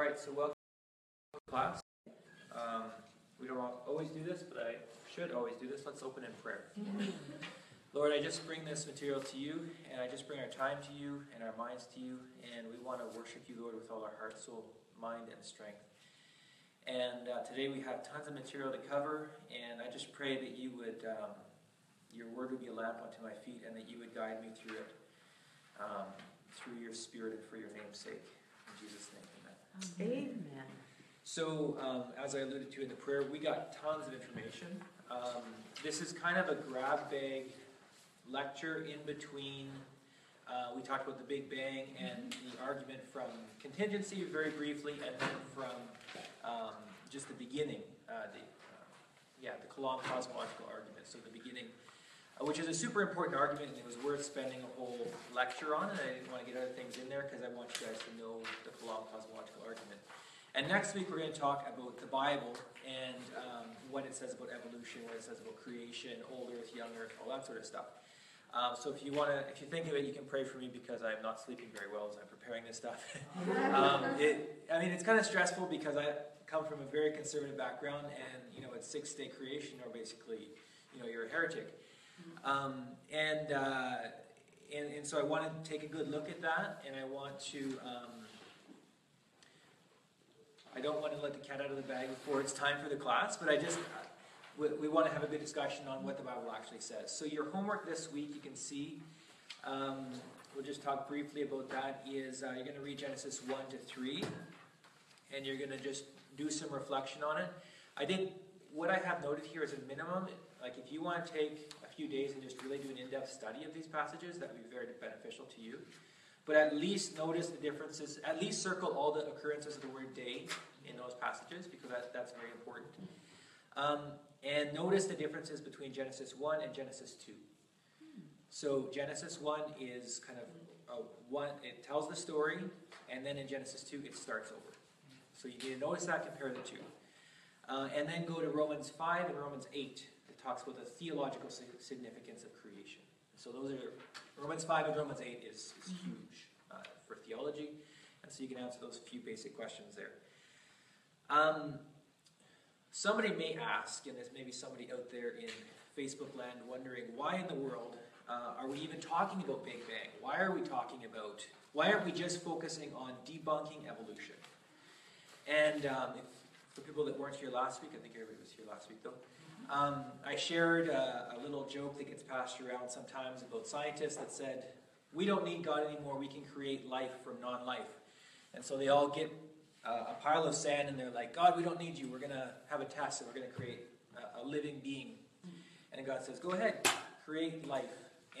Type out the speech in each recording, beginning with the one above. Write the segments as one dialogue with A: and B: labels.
A: All right, so welcome to class. Um, we don't always do this, but I should always do this. Let's open in prayer. Lord, I just bring this material to you, and I just bring our time to you and our minds to you, and we want to worship you, Lord, with all our heart, soul, mind, and strength. And uh, today we have tons of material to cover, and I just pray that you would, um, your word would be a lamp unto my feet, and that you would guide me through it, um, through your spirit and for your name's sake. In Jesus' name.
B: Amen.
A: So, um, as I alluded to in the prayer, we got tons of information. Um, this is kind of a grab bag lecture in between. Uh, we talked about the Big Bang and the argument from contingency very briefly, and then from um, just the beginning, uh, the uh, yeah, the Kalam cosmological argument. So the beginning, which is a super important argument, and it was worth spending a whole lecture on. And I didn't want to get other things in there because I want you guys to know the Kalam cosmological argument. And next week we're going to talk about the Bible and um, what it says about evolution, what it says about creation, old Earth, young Earth, all that sort of stuff. Um, so if you want to, if you think of it, you can pray for me because I'm not sleeping very well as I'm preparing this stuff. um, it, I mean, it's kind of stressful because I come from a very conservative background, and you know, it's six day creation, or basically, you know, you're a heretic. Um, and, uh, and and so I want to take a good look at that, and I want to. Um, I don't want to let the cat out of the bag before it's time for the class, but I just we, we want to have a good discussion on what the Bible actually says. So your homework this week, you can see, um, we'll just talk briefly about that, is uh, you're going to read Genesis 1 to 3, and you're going to just do some reflection on it. I did, what I have noted here is a minimum, like if you want to take few days and just really do an in-depth study of these passages, that would be very beneficial to you. But at least notice the differences, at least circle all the occurrences of the word day in those passages, because that, that's very important. Um, and notice the differences between Genesis 1 and Genesis 2. So Genesis 1 is kind of a one, it tells the story, and then in Genesis 2 it starts over. So you need to notice that, compare the two. Uh, and then go to Romans 5 and Romans 8. Talks about the theological significance of creation. So those are, Romans 5 and Romans 8 is, is huge uh, for theology. And so you can answer those few basic questions there. Um, Somebody may ask, and there's maybe somebody out there in Facebook land wondering, why in the world uh, are we even talking about Big Bang? Why are we talking about, why aren't we just focusing on debunking evolution? And um, if, for people that weren't here last week, I think everybody was here last week though, um, I shared a, a little joke that gets passed around sometimes about scientists that said, we don't need God anymore, we can create life from non life. And so they all get uh, a pile of sand and they're like, God, we don't need you. We're going to have a test and we're going to create a, a, living being. And God says, Go ahead, create life.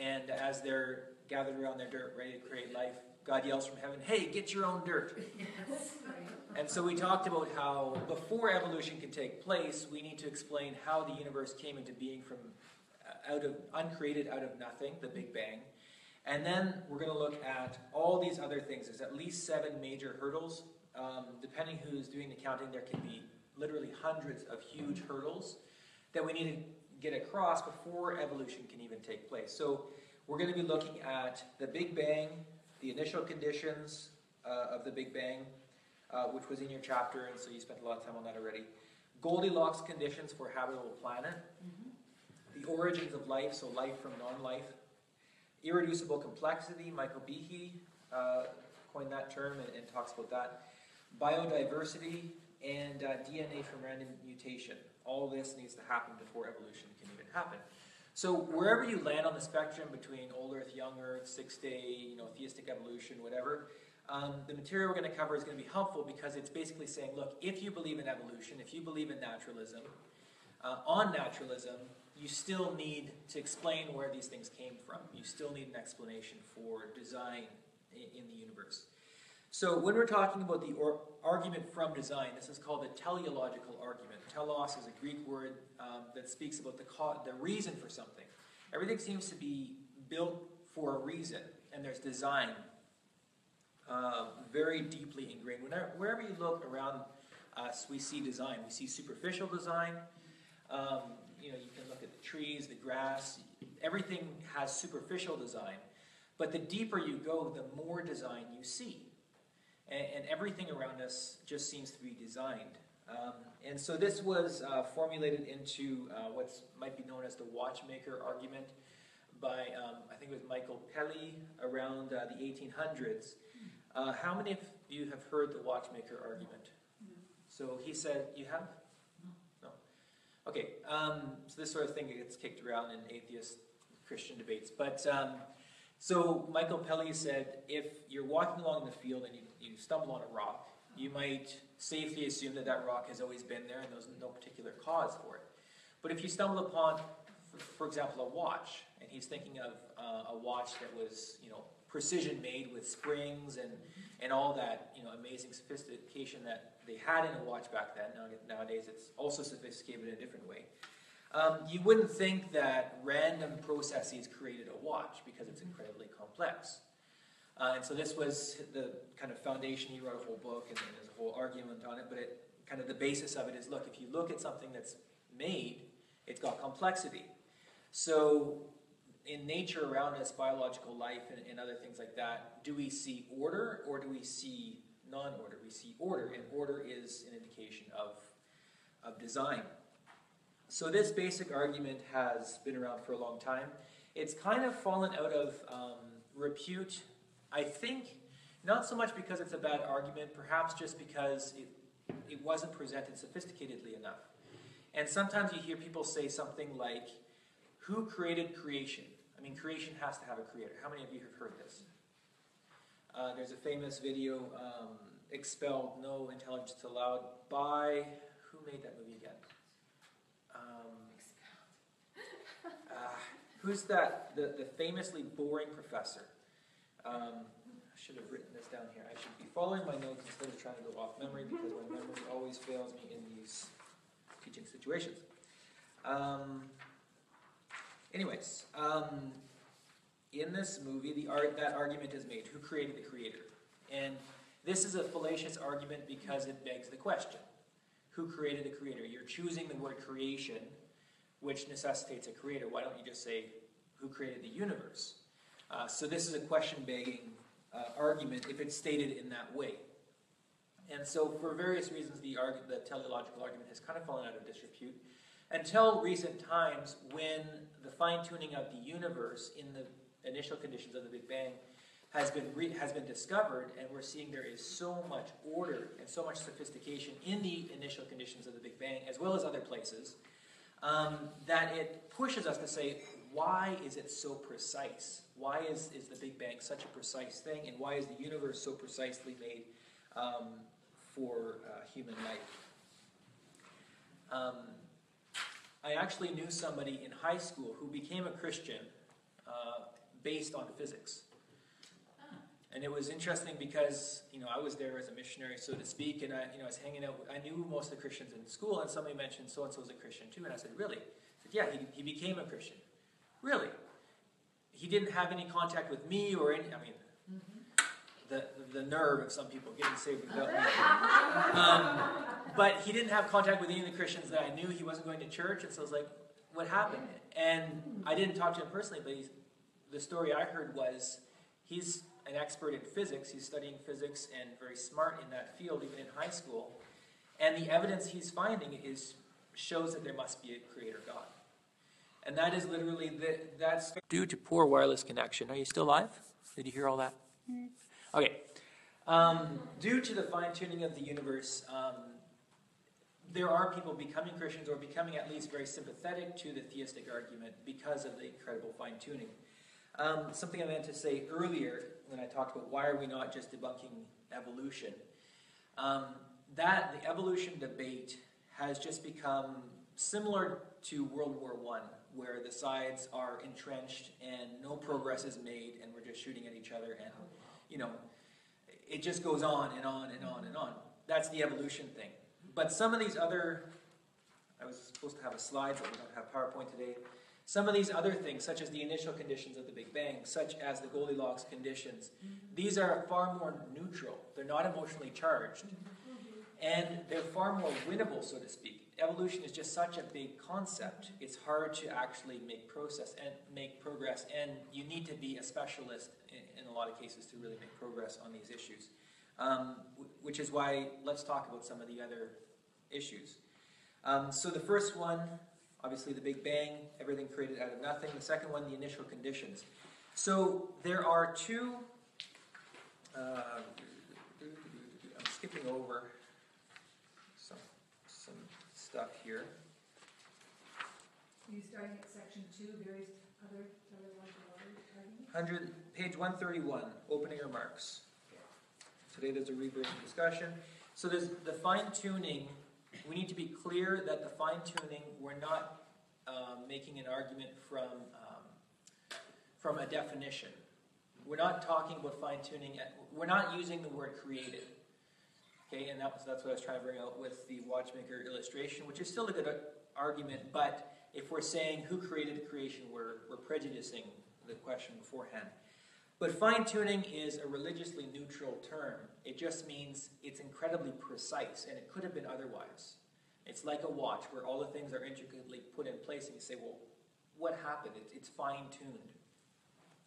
A: And as they're gathered around their dirt, ready to create life, God yells from heaven, Hey, get your own dirt. And so we talked about how before evolution can take place, we need to explain how the universe came into being from uh, out of uncreated out of nothing, the Big Bang. And then we're going to look at all these other things. There's at least seven major hurdles um, depending who's doing the counting, there can be literally hundreds of huge hurdles that we need to get across before evolution can even take place. So we're going to be looking at the Big Bang, the initial conditions uh, of the Big Bang, uh, which was in your chapter, and so you spent a lot of time on that already. Goldilocks conditions for habitable planet, mm-hmm. the origins of life, so life from non-life, irreducible complexity. Michael Behe uh, coined that term and, and talks about that biodiversity, and uh, DNA from random mutation. All this needs to happen before evolution can even happen. So wherever you land on the spectrum between old Earth, young Earth, six-day, you know, theistic evolution, whatever, um, the material we're going to cover is going to be helpful because it's basically saying, look, if you believe in evolution, if you believe in naturalism, uh, on naturalism, you still need to explain where these things came from. You still need an explanation for design in, in the universe. So when we're talking about the argument from design, this is called the teleological argument. Telos is a Greek word um, that speaks about the, the reason for something. Everything seems to be built for a reason, and there's design uh, very deeply ingrained. Whenever, wherever you look around us, we see design. We see superficial design. Um, you know, you can look at the trees, the grass. Everything has superficial design. But the deeper you go, the more design you see. and, and everything around us just seems to be designed. Um, and so this was uh, formulated into uh, what might be known as the watchmaker argument by, um, I think it was Michael Paley around uh, the 1800s. Uh, how many of you have heard the watchmaker argument? So he said, You have? No. Okay, um, so this sort of thing gets kicked around in atheist Christian debates. But um, so Michael Paley said, if you're walking along the field and you, you stumble on a rock, you might safely assume that that rock has always been there and there's no particular cause for it. But if you stumble upon, for example, a watch, and he's thinking of uh, a watch that was, you know, precision made with springs and, and all that, you know, amazing sophistication that they had in a watch back then. Now, nowadays, it's also sophisticated in a different way. Um, you wouldn't think that random processes created a watch because it's incredibly complex. Uh, and so this was the kind of foundation. He wrote a whole book, and, and there's a whole argument on it. But it, kind of the basis of it is, look, if you look at something that's made, it's got complexity. So in nature around us, biological life and, and other things like that, do we see order or do we see non-order? We see order, and order is an indication of, of design. So this basic argument has been around for a long time. It's kind of fallen out of um, repute I think not so much because it's a bad argument, perhaps just because it, it wasn't presented sophisticatedly enough. And sometimes you hear people say something like, Who created creation? I mean, creation has to have a creator. How many of you have heard this? Uh, there's a famous video, um, Expelled No Intelligence Allowed, by. Who made that movie again? Um, uh, who's that? The, the famously boring professor. Um, I should have written this down here. I should be following my notes instead of trying to go off memory because my memory always fails me in these teaching situations. Um, anyways, um, in this movie, the art that argument is made: Who created the creator? And this is a fallacious argument because it begs the question: Who created the creator? You're choosing the word creation, which necessitates a creator. Why don't you just say, "Who created the universe"? Uh, so this is a question-begging uh, argument if it's stated in that way. And so for various reasons, the, the teleological argument has kind of fallen out of disrepute until recent times when the fine-tuning of the universe in the initial conditions of the Big Bang has been, re- has been discovered, and we're seeing there is so much order and so much sophistication in the initial conditions of the Big Bang, as well as other places, um, that it pushes us to say, why is it so precise? Why is, is the Big Bang such a precise thing? And why is the universe so precisely made um, for uh, human life? Um, I actually knew somebody in high school who became a Christian uh, based on physics. And it was interesting because, you know, I was there as a missionary, so to speak, and I, you know, I was hanging out. I knew most of the Christians in school, and somebody mentioned so-and-so's a Christian too. And I said, really? I said, yeah, he, he became a Christian. Really? He didn't have any contact with me or any, I mean, the, the nerve of some people getting saved without me. Um, but he didn't have contact with any of the Christians that I knew. He wasn't going to church, and so I was like, what happened? And I didn't talk to him personally, but the story I heard was he's an expert in physics. He's studying physics and very smart in that field, even in high school. And the evidence he's finding is shows that there must be a creator God. And that is literally the, that's due to poor wireless connection. Are you still live? Did you hear all that? Okay. Um, due to the fine tuning of the universe, um, there are people becoming Christians or becoming at least very sympathetic to the theistic argument because of the incredible fine tuning. Um, something I meant to say earlier when I talked about why are we not just debunking evolution. Um, that the evolution debate has just become similar to World War One where the sides are entrenched and no progress is made and we're just shooting at each other and you know it just goes on and on and on and on that's the evolution thing but some of these other i was supposed to have a slide but we don't have powerpoint today. Some of these other things such as the initial conditions of the big bang such as the goldilocks conditions mm-hmm. these are far more neutral. They're not emotionally charged. Mm-hmm. And they're far more winnable so to speak. Evolution is just such a big concept. It's hard to actually make process and make progress, and you need to be a specialist in, in a lot of cases to really make progress on these issues. Um, which is why let's talk about some of the other issues. Um, so the first one, obviously the Big Bang, everything created out of nothing. The second one, the initial conditions. So there are two. Uh, I'm skipping over some some stuff here.
B: Are you starting at section two, various other, other ones are already starting?
A: Hundred, page one thirty-one, opening remarks. Today there's a rebreak discussion. So there's the fine tuning, we need to be clear that the fine tuning, we're not, um, making an argument from, um, from a definition. We're not talking about fine tuning, we're not using the word created. Okay, and that was, that's what I was trying to bring out with the watchmaker illustration, which is still a good argument, but if we're saying who created the creation, we're, we're prejudicing the question beforehand. But fine tuning is a religiously neutral term. It just means it's incredibly precise, and it could have been otherwise. It's like a watch where all the things are intricately put in place, and you say, well, what happened? It's, it's fine tuned.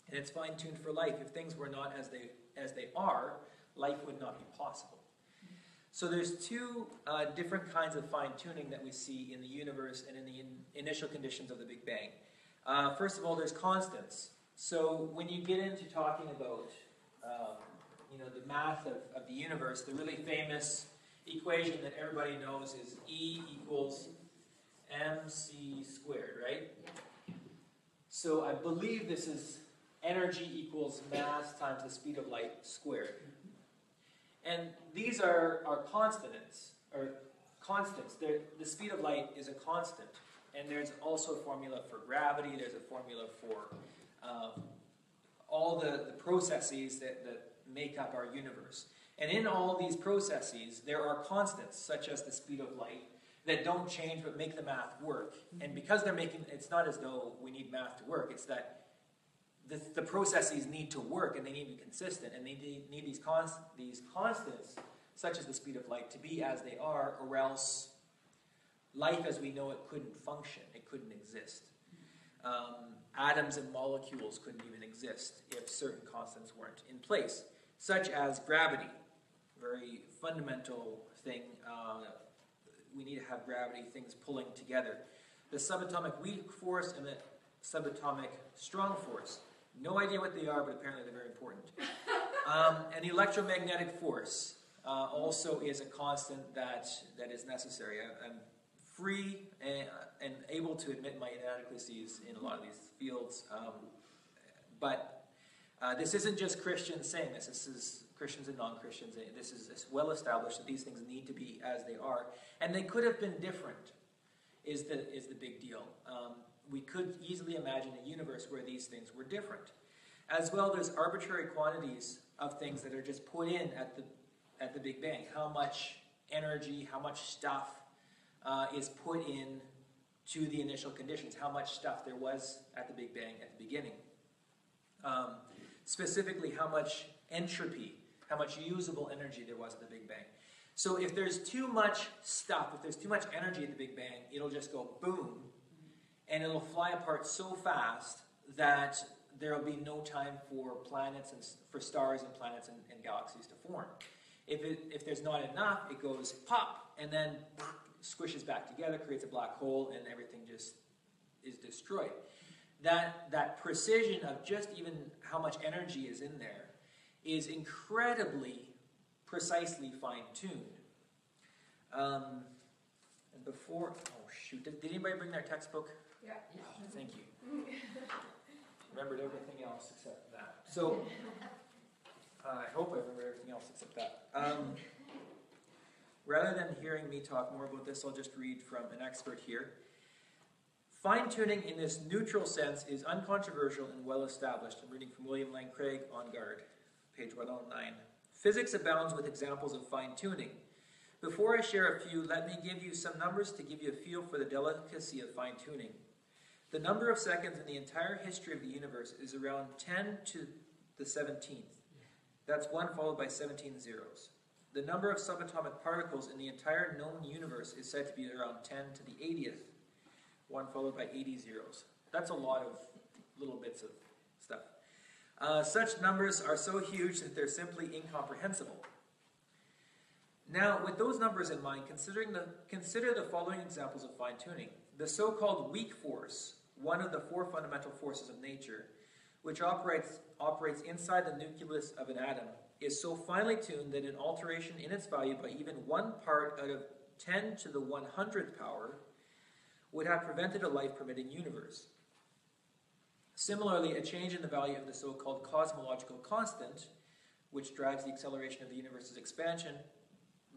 A: And it's fine tuned for life. If things were not as they, as they are, life would not be possible. So there's two uh, different kinds of fine tuning that we see in the universe and in the in initial conditions of the Big Bang. Uh, first of all, there's constants. So when you get into talking about, um, you know, the math of, of the universe, the really famous equation that everybody knows is E equals mc squared, right? So I believe this is energy equals mass times the speed of light squared. And these are, are constants, or constants. They're, the speed of light is a constant. And there's also a formula for gravity, there's a formula for um, all the, the processes that, that make up our universe. And in all these processes, there are constants, such as the speed of light, that don't change but make the math work. And because they're making, it's not as though we need math to work, it's that the, the processes need to work and they need to be consistent, and they need, need these, const, these constants, such as the speed of light, to be as they are, or else life as we know it couldn't function, it couldn't exist. Um, atoms and molecules couldn't even exist if certain constants weren't in place, such as gravity, very fundamental thing. Uh, we need to have gravity, things pulling together. The subatomic weak force and the subatomic strong force. No idea what they are, but apparently they're very important. Um, and the electromagnetic force uh, also is a constant that, that is necessary. I, free and, and, able to admit my inadequacies in a lot of these fields, um, but uh, this isn't just Christians saying this. This is Christians and non-Christians. This is well established that these things need to be as they are, and they could have been different. Is the is the big deal? Um, we could easily imagine a universe where these things were different. As well, there's arbitrary quantities of things that are just put in at the at the Big Bang. How much energy, how much stuff uh, is put in to the initial conditions, how much stuff there was at the Big Bang at the beginning. Um, specifically, how much entropy, how much usable energy there was at the Big Bang. So if there's too much stuff, if there's too much energy at the Big Bang, it'll just go boom, and it'll fly apart so fast that there will be no time for planets and for stars and planets and, and galaxies to form. If, it, if there's not enough, it goes pop, and then squishes back together, creates a black hole, and everything just is destroyed. That, that precision of just even how much energy is in there is incredibly precisely fine tuned. Um, and before, oh shoot, did, did, anybody bring their textbook?
B: Yeah.
A: Oh, thank you. Remembered everything else except that. So, uh, I hope I remember everything else except that. Um, Rather than hearing me talk more about this, I'll just read from an expert here. Fine tuning in this neutral sense is uncontroversial and well established. I'm reading from William Lane Craig on guard, page 109. Physics abounds with examples of fine tuning. Before I share a few, let me give you some numbers to give you a feel for the delicacy of fine tuning. The number of seconds in the entire history of the universe is around 10 to the 17th. That's 1 followed by 17 zeros. The number of subatomic particles in the entire known universe is said to be around 10 to the 80th, one followed by 80 zeros. That's a lot of little bits of stuff. Uh, such numbers are so huge that they're simply incomprehensible. Now, with those numbers in mind, considering the, consider the following examples of fine tuning. The so called weak force, one of the four fundamental forces of nature, which operates, operates inside the nucleus of an atom, is so finely tuned that an alteration in its value by even one part out of 10 to the 100th power would have prevented a life permitting universe. Similarly, a change in the value of the so called cosmological constant, which drives the acceleration of the universe's expansion,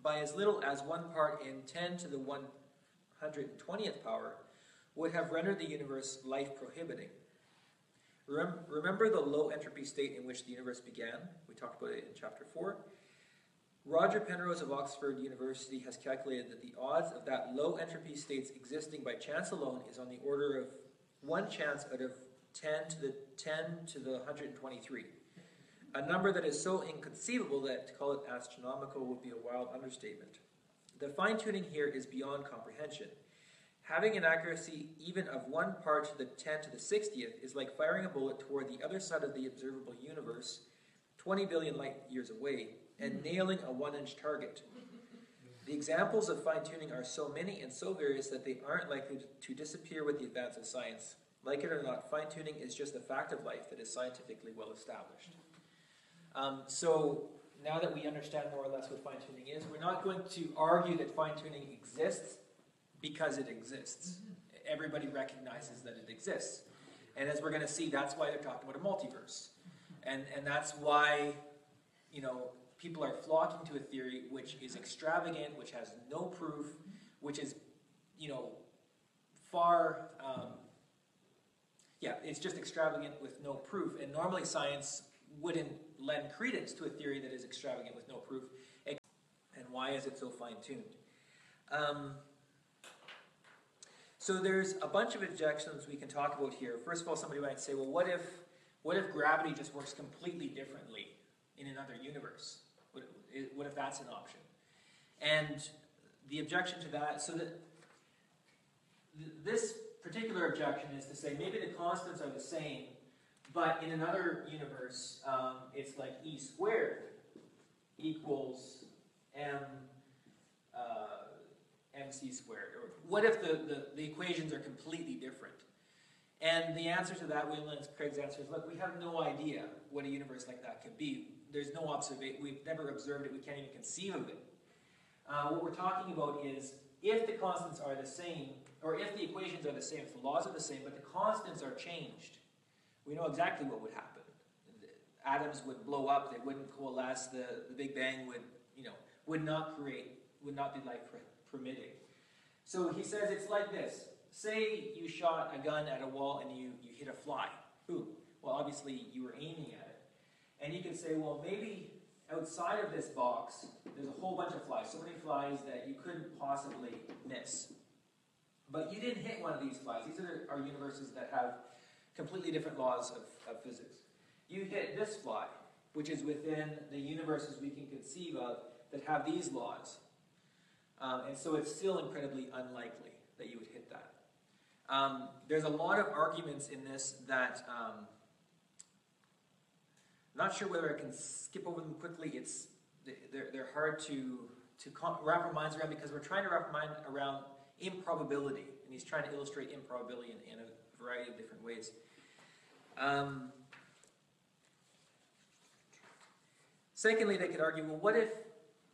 A: by as little as one part in 10 to the 120th power, would have rendered the universe life prohibiting. Remember the low entropy state in which the universe began? We talked about it in chapter 4. Roger Penrose of Oxford University has calculated that the odds of that low entropy states existing by chance alone is on the order of one chance out of 10 to the 10 to the 123. A number that is so inconceivable that to call it astronomical would be a wild understatement. The fine tuning here is beyond comprehension. Having an accuracy even of one part to the 10 to the 60th is like firing a bullet toward the other side of the observable universe, 20 billion light years away, and nailing a one inch target. The examples of fine tuning are so many and so various that they aren't likely to disappear with the advance of science. Like it or not, fine tuning is just a fact of life that is scientifically well established. Um, so, now that we understand more or less what fine tuning is, we're not going to argue that fine tuning exists because it exists. Everybody recognizes that it exists. And as we're going to see, that's why they're talking about a multiverse. And, and that's why, you know, people are flocking to a theory which is extravagant, which has no proof, which is, you know, far, um, yeah, it's just extravagant with no proof. And normally science wouldn't lend credence to a theory that is extravagant with no proof. And why is it so fine tuned? Um, so there's a bunch of objections we can talk about here. First of all, somebody might say, well, what if, what if gravity just works completely differently in another universe? What, what if that's an option? And the objection to that, so that th- this particular objection is to say maybe the constants are the same, but in another universe, um, it's like e squared equals m uh, mc squared? Or what if the, the, the equations are completely different? And the answer to that, William Craig's answer is, look, we have no idea what a universe like that could be. There's no observation. We've never observed it. We can't even conceive of it. Uh, what we're talking about is if the constants are the same, or if the equations are the same, if the laws are the same, but the constants are changed, we know exactly what would happen. The atoms would blow up. They wouldn't coalesce. The, the Big Bang would, you know, would not create, would not be life permitting. So he says it's like this. Say you shot a gun at a wall and you, you hit a fly. Boom. Well, obviously you were aiming at it. And you could say, well, maybe outside of this box, there's a whole bunch of flies, so many flies that you couldn't possibly miss. But you didn't hit one of these flies. These are our universes that have completely different laws of, of physics. You hit this fly, which is within the universes we can conceive of that have these laws. Um, and so it's still incredibly unlikely that you would hit that. Um, there's a lot of arguments in this that um, not sure whether I can skip over them quickly. It's they're, they're hard to to wrap our minds around because we're trying to wrap our mind around improbability, and he's trying to illustrate improbability in, in a variety of different ways. Um, secondly, they could argue, well, what if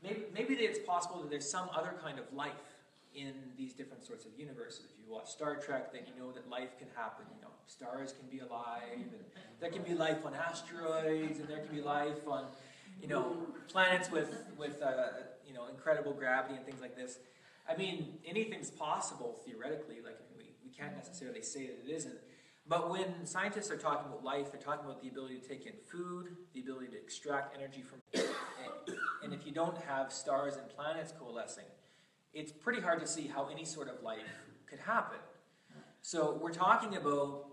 A: maybe, maybe it's possible that there's some other kind of life in these different sorts of universes. If you watch Star Trek, then you know that life can happen. You know, stars can be alive, and there can be life on asteroids, and there can be life on, you know, planets with with uh, you know incredible gravity and things like this. I mean, anything's possible theoretically. Like we, we can't necessarily say that it isn't. But when scientists are talking about life, they're talking about the ability to take in food, the ability to extract energy from if you don't have stars and planets coalescing, it's pretty hard to see how any sort of life could happen. So we're talking about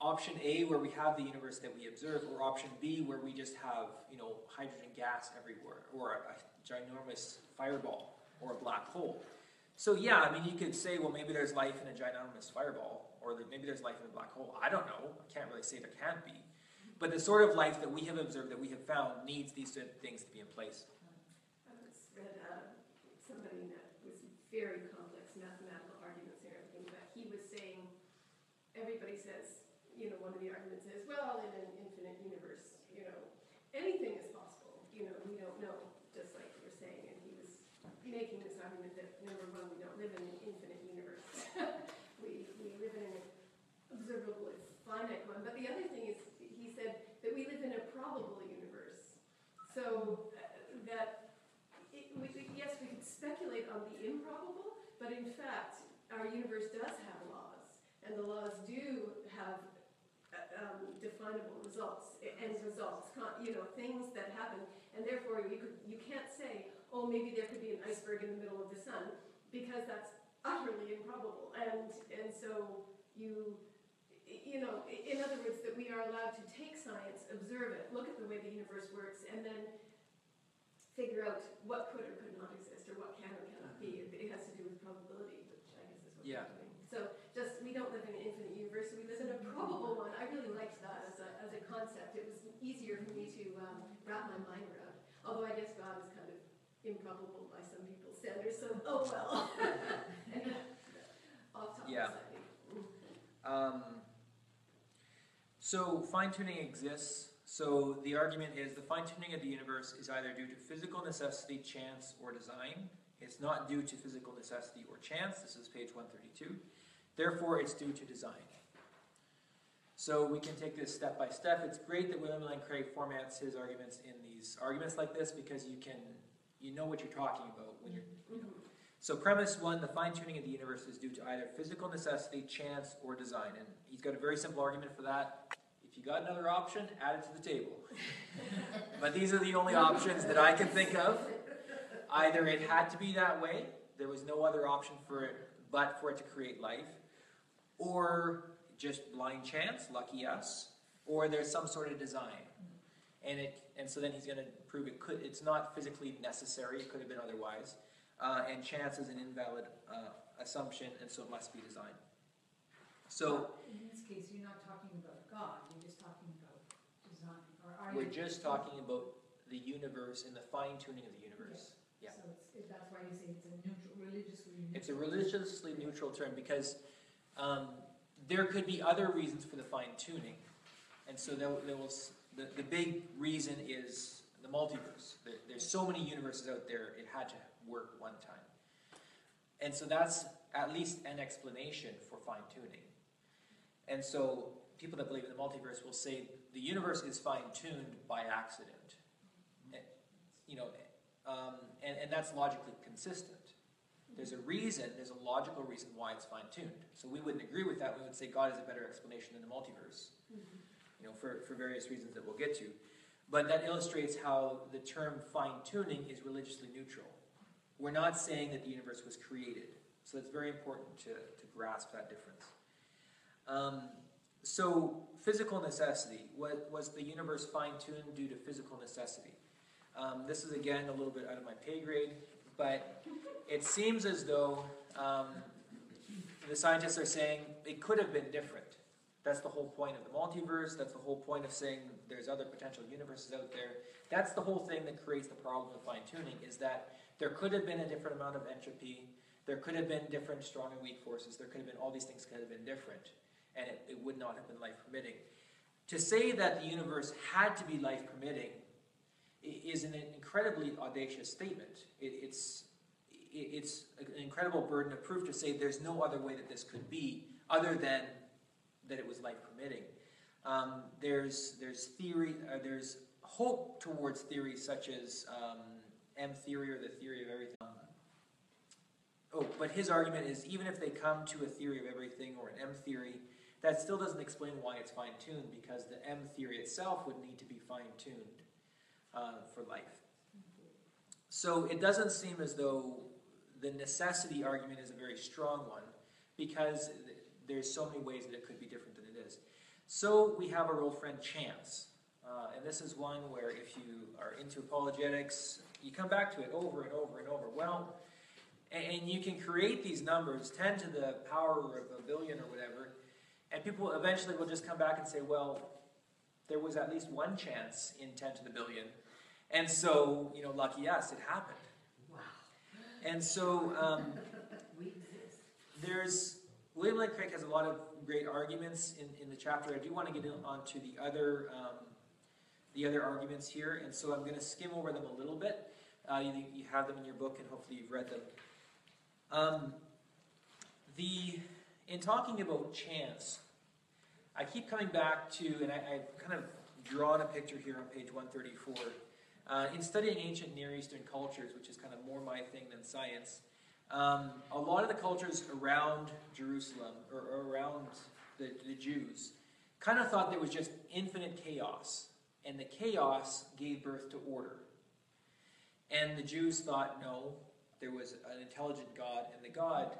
A: option A, where we have the universe that we observe, or option B, where we just have you know hydrogen gas everywhere, or a, a ginormous fireball, or a black hole. So yeah, I mean, you could say, well, maybe there's life in a ginormous fireball, or maybe there's life in a black hole. I don't know. I can't really say there can't be. But the sort of life that we have observed, that we have found, needs these sort of things to be in place.
B: very complex mathematical arguments and but he was saying,
C: everybody says, you know, one of the arguments is, well, in an infinite universe, you know, anything is possible. You know, we don't know, just like you were saying, and he was making this argument that number one, we don't live in an infinite universe. we, we live in an observable, it's finite one. But the other thing is, he said that we live in a probable universe. So uh, that speculate on the improbable, but in fact, our universe does have laws, and the laws do have uh, um, definable results and results, you know, things that happen, and therefore you could you can't say, oh, maybe there could be an iceberg in the middle of the sun, because that's utterly improbable, and and so you. You know, in other words, that we are allowed to take science, observe it, look at the way the universe works, and then figure out what could or could not exist, or what can or cannot be. It, it has to do with probability, which I guess is what
A: Yeah.
C: we're doing. So just, we don't live in an infinite universe, we live in a probable one. I really liked that as a, as a concept. It was easier for me to um, wrap my mind around. Although I guess God is kind of improbable by some people's standards, so oh well. off topic
A: Yeah. Um, so fine tuning exists. So the argument is the fine tuning of the universe is either due to physical necessity, chance, or design. It's not due to physical necessity or chance. This is page 132. Therefore, it's due to design. So we can take this step by step. It's great that William Lane Craig formats his arguments in these arguments like this because you can you know what you're talking about when you're
C: Mhm.
A: so premise one, the fine-tuning of the universe is due to either physical necessity, chance, or design. And he's got a very simple argument for that. Got another option, add it to the table. but these are the only options that I can think of. Either it had to be that way, there was no other option for it but for it to create life, or just blind chance, lucky us, or there's some sort of design. And it and so then he's going to prove it could it's not physically necessary, it could have been otherwise. Uh, and chance is an invalid uh, assumption, and so it must be design. So
B: In this case, you're not talking about God, you're just talking about design, or are
A: we're just talking about the universe and the fine tuning of the universe. Yeah.
B: So it's, it- that's why you say it's a neutral, religiously neutral.
A: It's a religiously neutral term because um, there could be other reasons for the fine tuning, and so there, there will, the, the big reason is the multiverse. There, there's so many universes out there; it had to work one time, and so that's at least an explanation for fine tuning. And so people that believe in the multiverse will say the universe is fine tuned by accident. Eh, You know, um, and, and that's logically consistent. There's a reason, there's a logical reason why it's fine tuned. So we wouldn't agree with that. We would say God is a better explanation than the multiverse,
C: Mhm.
A: you know, for, for various reasons that we'll get to. But that illustrates how the term fine tuning is religiously neutral. We're not saying that the universe was created. So it's very important to, to grasp that difference. Um, so, physical necessity. What, was the universe fine tuned due to physical necessity? Um, this is again a little bit out of my pay grade, but it seems as though um, the scientists are saying it could have been different. That's the whole point of the multiverse. That's the whole point of saying there's other potential universes out there. That's the whole thing that creates the problem of fine tuning is that there could have been a different amount of entropy. There could have been different strong and weak forces. There could have been all these things could have been different, and it, it would not have been life permitting. To say that the universe had to be life permitting is an incredibly audacious statement. It, it's it- it's an incredible burden of proof to say there's no other way that this could be other than that it was life permitting. Um, there's there's theory uh, there's hope towards theories such as um, M theory or the theory of everything. Um, oh, but his argument is even if they come to a theory of everything or an M theory, that still doesn't explain why it's fine tuned because the M theory itself would need to be fine tuned uh, for life. So it doesn't seem as though the necessity argument is a very strong one because there's so many ways that it could be different than it is. So we have our old friend chance. Uh, and this is one where if you are into apologetics, you come back to it over and over and over. Well, and, and you can create these numbers, 10 to the power of a billion or whatever, and people eventually will just come back and say, well, there was at least one chance in 10 to the billion. And so, you know, lucky us, it happened.
B: Wow.
A: And so um, there's William Lane Craig has a lot of great arguments in, in the chapter. I do want to get in onto the other um, the other arguments here, and so I'm going to skim over them a little bit. Uh, you, you have them in your book, and hopefully you've read them. Um, the in talking about chance, I keep coming back to, and I, I've kind of drawn a picture here on page 134. Uh, in studying ancient Near Eastern cultures, which is kind of more my thing than science, um, a lot of the cultures around Jerusalem or, or around the, the Jews kind of thought there was just infinite chaos, and the chaos gave birth to order. And the Jews thought, no, there was an intelligent God, and the God,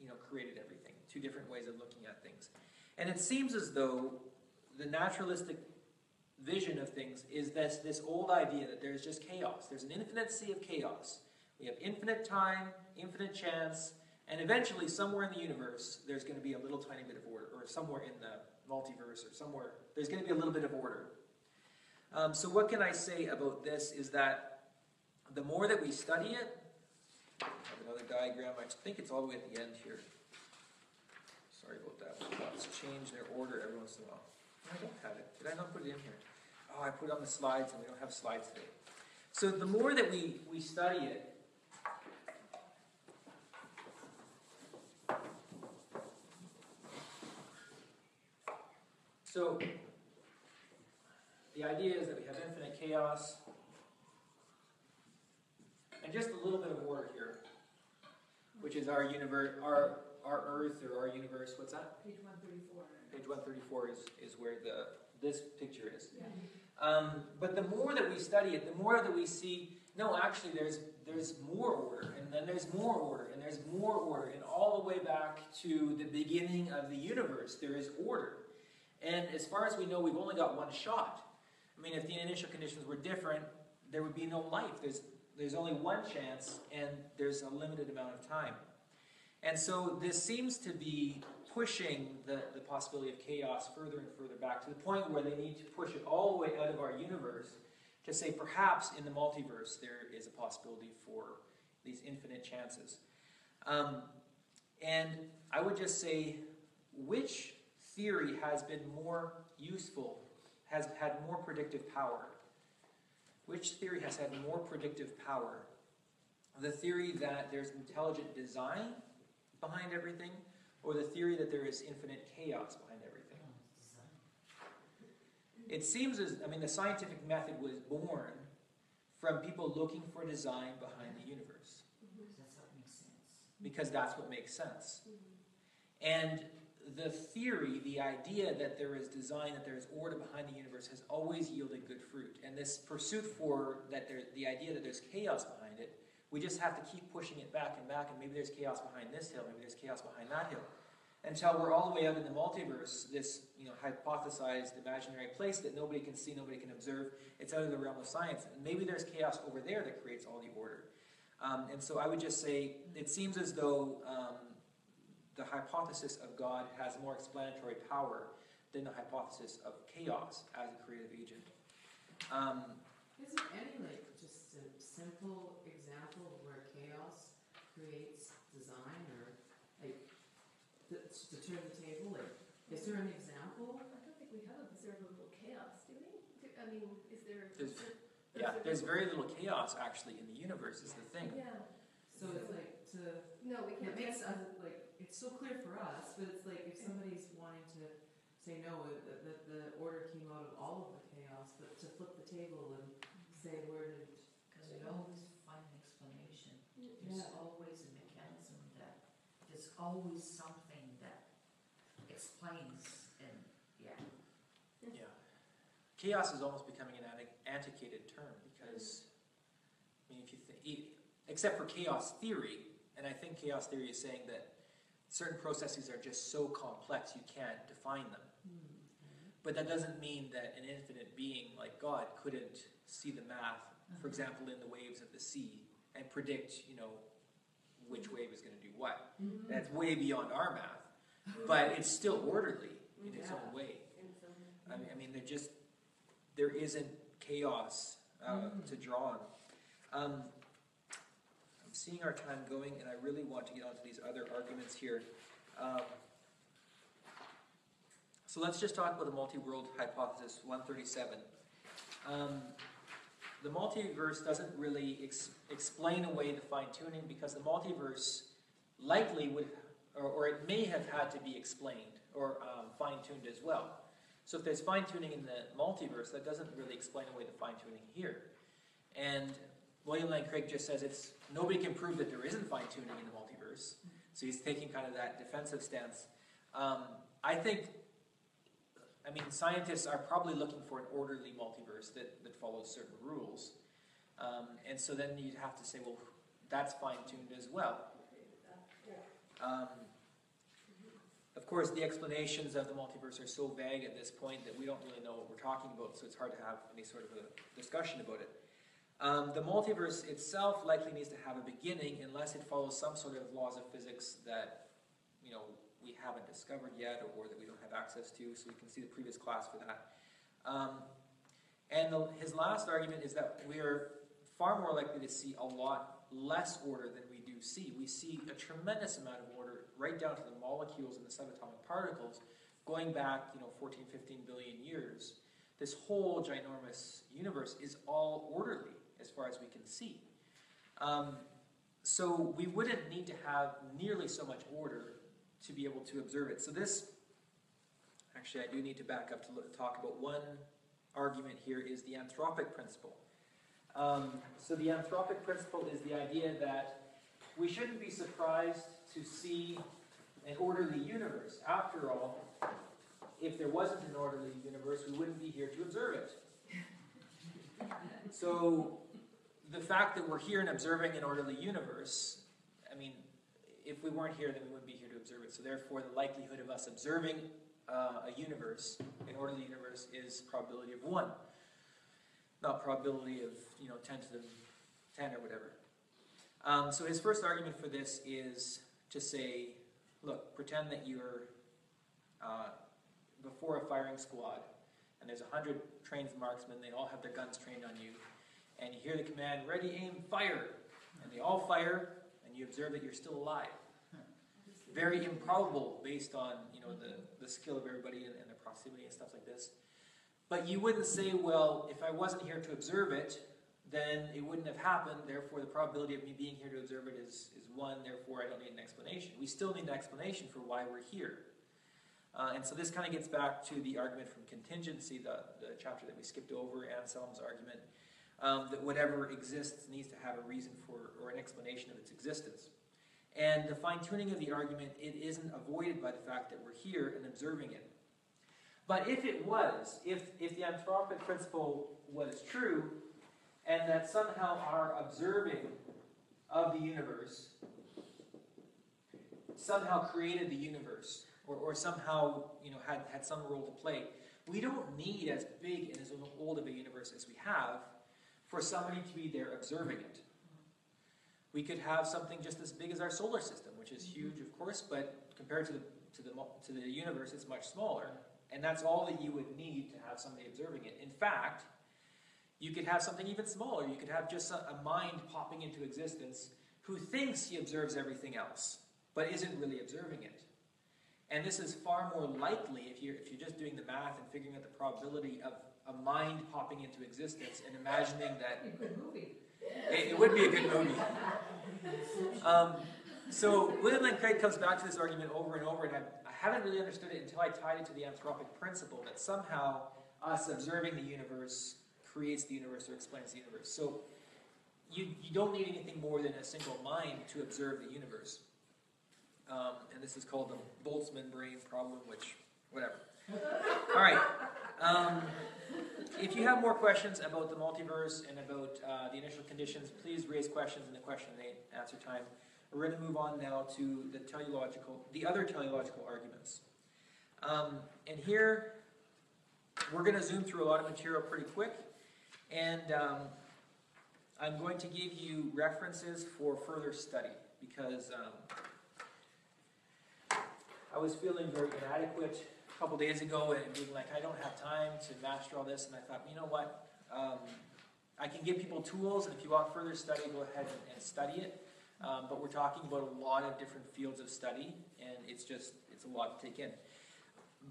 A: you know, created everything. Two different ways of looking at things. And it seems as though the naturalistic vision of things is this, this old idea that there's just chaos. There's an infinite sea of chaos. We have infinite time, infinite chance, and eventually, somewhere in the universe, there's going to be a little tiny bit of order, or somewhere in the multiverse, or somewhere, there's going to be a little bit of order. Um, so, what can I say about this is that the more that we study it, I have another diagram, I think it's all the way at the end here. Sorry about that. Lots change their order every once in a while. I don't have it. Did I not put it in here? Oh, I put it on the slides, and we don't have slides today. So, the more that we, we study it, So, the idea is that we have infinite chaos, and just a little bit of order here, which is our universe, our our Earth or our universe. What's that?
B: Page one thirty-four.
A: Page one thirty four is is where the this picture is.
B: Yeah.
A: Um, but the more that we study it, the more that we see. No, actually, there's there's more order, and then there's more order, and there's more order, and all the way back to the beginning of the universe, there is order. And as far as we know, we've only got one shot. I mean, if the initial conditions were different, there would be no life. There's, there's only one chance, and there's a limited amount of time. And so this seems to be pushing the, the possibility of chaos further and further back to the point where they need to push it all the way out of our universe to say perhaps in the multiverse there is a possibility for these infinite chances. Um, and I would just say, which theory has been more useful, has had more predictive power? Which theory has had more predictive power? The theory that there's intelligent design behind everything, or the theory that there is infinite chaos behind everything? It seems as, I mean, the scientific method was born from people looking for design behind the universe.
D: That's what makes sense.
A: Because that's what makes sense. Mm-hmm. And the theory, the idea that there is design, that there is order behind the universe, has always yielded good fruit. And this pursuit for that, there, the idea that there's chaos behind we just have to keep pushing it back and back. And maybe there's chaos behind this hill, maybe there's chaos behind that hill, until we're all the way out in the multiverse, this you know hypothesized imaginary place that nobody can see, nobody can observe. It's out of the realm of science. And maybe there's chaos over there that creates all the order. Um, and so I would just say it seems as though. Um, the hypothesis of God has more explanatory power than the hypothesis of chaos as a creative agent. Um,
D: Is there any like just a simple example of where chaos creates design or like to, to turn the table? Like, is there an example?
C: I don't think we have observable chaos, do we? Do- I mean, is there?
A: There's-
C: is there-
A: yeah, there's very little chaos actually in the universe, is the thing.
C: Yeah,
D: So it's like to
C: no, we can't.
D: It makes us like it's so clear for us, but it's like if somebody's wanting to say no, that the, the order came out of all of the chaos, but to flip the table and say where did
E: Because we always find an explanation.
C: Yeah.
E: There's always a mechanism that, there's always something that explains and, yeah.
A: Yeah. Chaos is almost becoming an antiquated term because, I mean, if you think, except for chaos theory, and I think chaos theory is saying that certain processes are just so complex you can't define them. Hmm. But that doesn't mean that an infinite being like God couldn't see the math, for uh-huh. example, in the waves of the sea, and predict, you know, which hmm. wave is going to do what. Hmm. That's way beyond our math, but it's still orderly in its own way. I mean, I mean, there just there isn't chaos uh, to draw on. Um, I'm seeing our time going, and I really want to get onto these other arguments here. Um, So let's just talk about the multi-world hypothesis, one thirty-seven. Um, the multiverse doesn't really ex- explain away the fine tuning because the multiverse likely would, or, or it may have had to be explained or um, fine tuned as well. So if there's fine tuning in the multiverse, that doesn't really explain away the fine tuning here. And William Lane Craig just says it's nobody can prove that there isn't fine tuning in the multiverse. So he's taking kind of that defensive stance. Um, I think, I mean, scientists are probably looking for an orderly multiverse that, that follows certain rules. Um, and so then you'd have to say, well, that's fine tuned as well. Um, of course, the explanations of the multiverse are so vague at this point that we don't really know what we're talking about, so it's hard to have any sort of a discussion about it. Um, the multiverse itself likely needs to have a beginning unless it follows some sort of laws of physics that you know we haven't discovered yet or, that we don't have access to. So we can see the previous class for that. Um, and the, his last argument is that we are far more likely to see a lot less order than we do see. We see a tremendous amount of right down to the molecules and the subatomic particles going back, you know, 14, 15 billion years. This whole ginormous universe is all orderly as far as we can see. Um, so we wouldn't need to have nearly so much order to be able to observe it. So this, actually, I do need to back up to talk about one argument here is the anthropic principle. Um, so the anthropic principle is the idea that we shouldn't be surprised to see an orderly universe. After all, if there wasn't an orderly universe, we wouldn't be here to observe it. So the fact that we're here and observing an orderly universe, I mean, if we weren't here, then we wouldn't be here to observe it. So therefore, the likelihood of us observing uh, a universe, an orderly universe, is probability of one, not probability of you know ten to the ten or whatever. Um, so his first argument for this is to say, look, pretend that you're uh, before a firing squad, and there's a hundred trained marksmen. They all have their guns trained on you and you hear the command, ready, aim, fire. And they all fire, and you observe that you're still alive. Very improbable based on you know the, the skill of everybody and, and the proximity and stuff like this. But you wouldn't say, well, if I wasn't here to observe it, then it wouldn't have happened. Therefore, the probability of me being here to observe it is, is one. Therefore, I don't need an explanation. We still need an explanation for why we're here. Uh, and so this kind of gets back to the argument from contingency, the, the chapter that we skipped over, Anselm's argument um, that whatever exists needs to have a reason for or an explanation of its existence. And the fine tuning of the argument, it isn't avoided by the fact that we're here and observing it. But if it was, if, if the anthropic principle was true, and that somehow our observing of the universe somehow created the universe, or, or somehow you know had, had some role to play, we don't need as big and as old of a universe as we have for somebody to be there observing it. We could have something just as big as our solar system, which is huge, of course, but compared to the, to the, to the universe, it's much smaller. And that's all that you would need to have somebody observing it. In fact, you could have something even smaller. You could have just a, a mind popping into existence who thinks he observes everything else, but isn't really observing it. And this is far more likely if you're, if you're just doing the math and figuring out the probability of a mind popping into existence and imagining that.
B: Good movie.
A: It, it would be a good movie. Um, so William Lane Craig comes back to this argument over and over, and I, I haven't really understood it until I tied it to the anthropic principle that somehow us observing the universe creates the universe or explains the universe. So you, you don't need anything more than a single mind to observe the universe. Um, and this is called the Boltzmann brain problem, which, whatever. All right. Um, if you have more questions about the multiverse and about uh, the initial conditions, please raise questions in the question and answer time. We're going to move on now to the teleological, the other teleological arguments. Um, and here, we're going to zoom through a lot of material pretty quick, and um, I'm going to give you references for further study because um, I was feeling very inadequate a couple days ago and being like, I don't have time to master all this, and I thought, you know what? Um, I can give people tools, and if you want further study, go ahead and, and study it. Um, but we're talking about a lot of different fields of study, and it's just it's a lot to take in.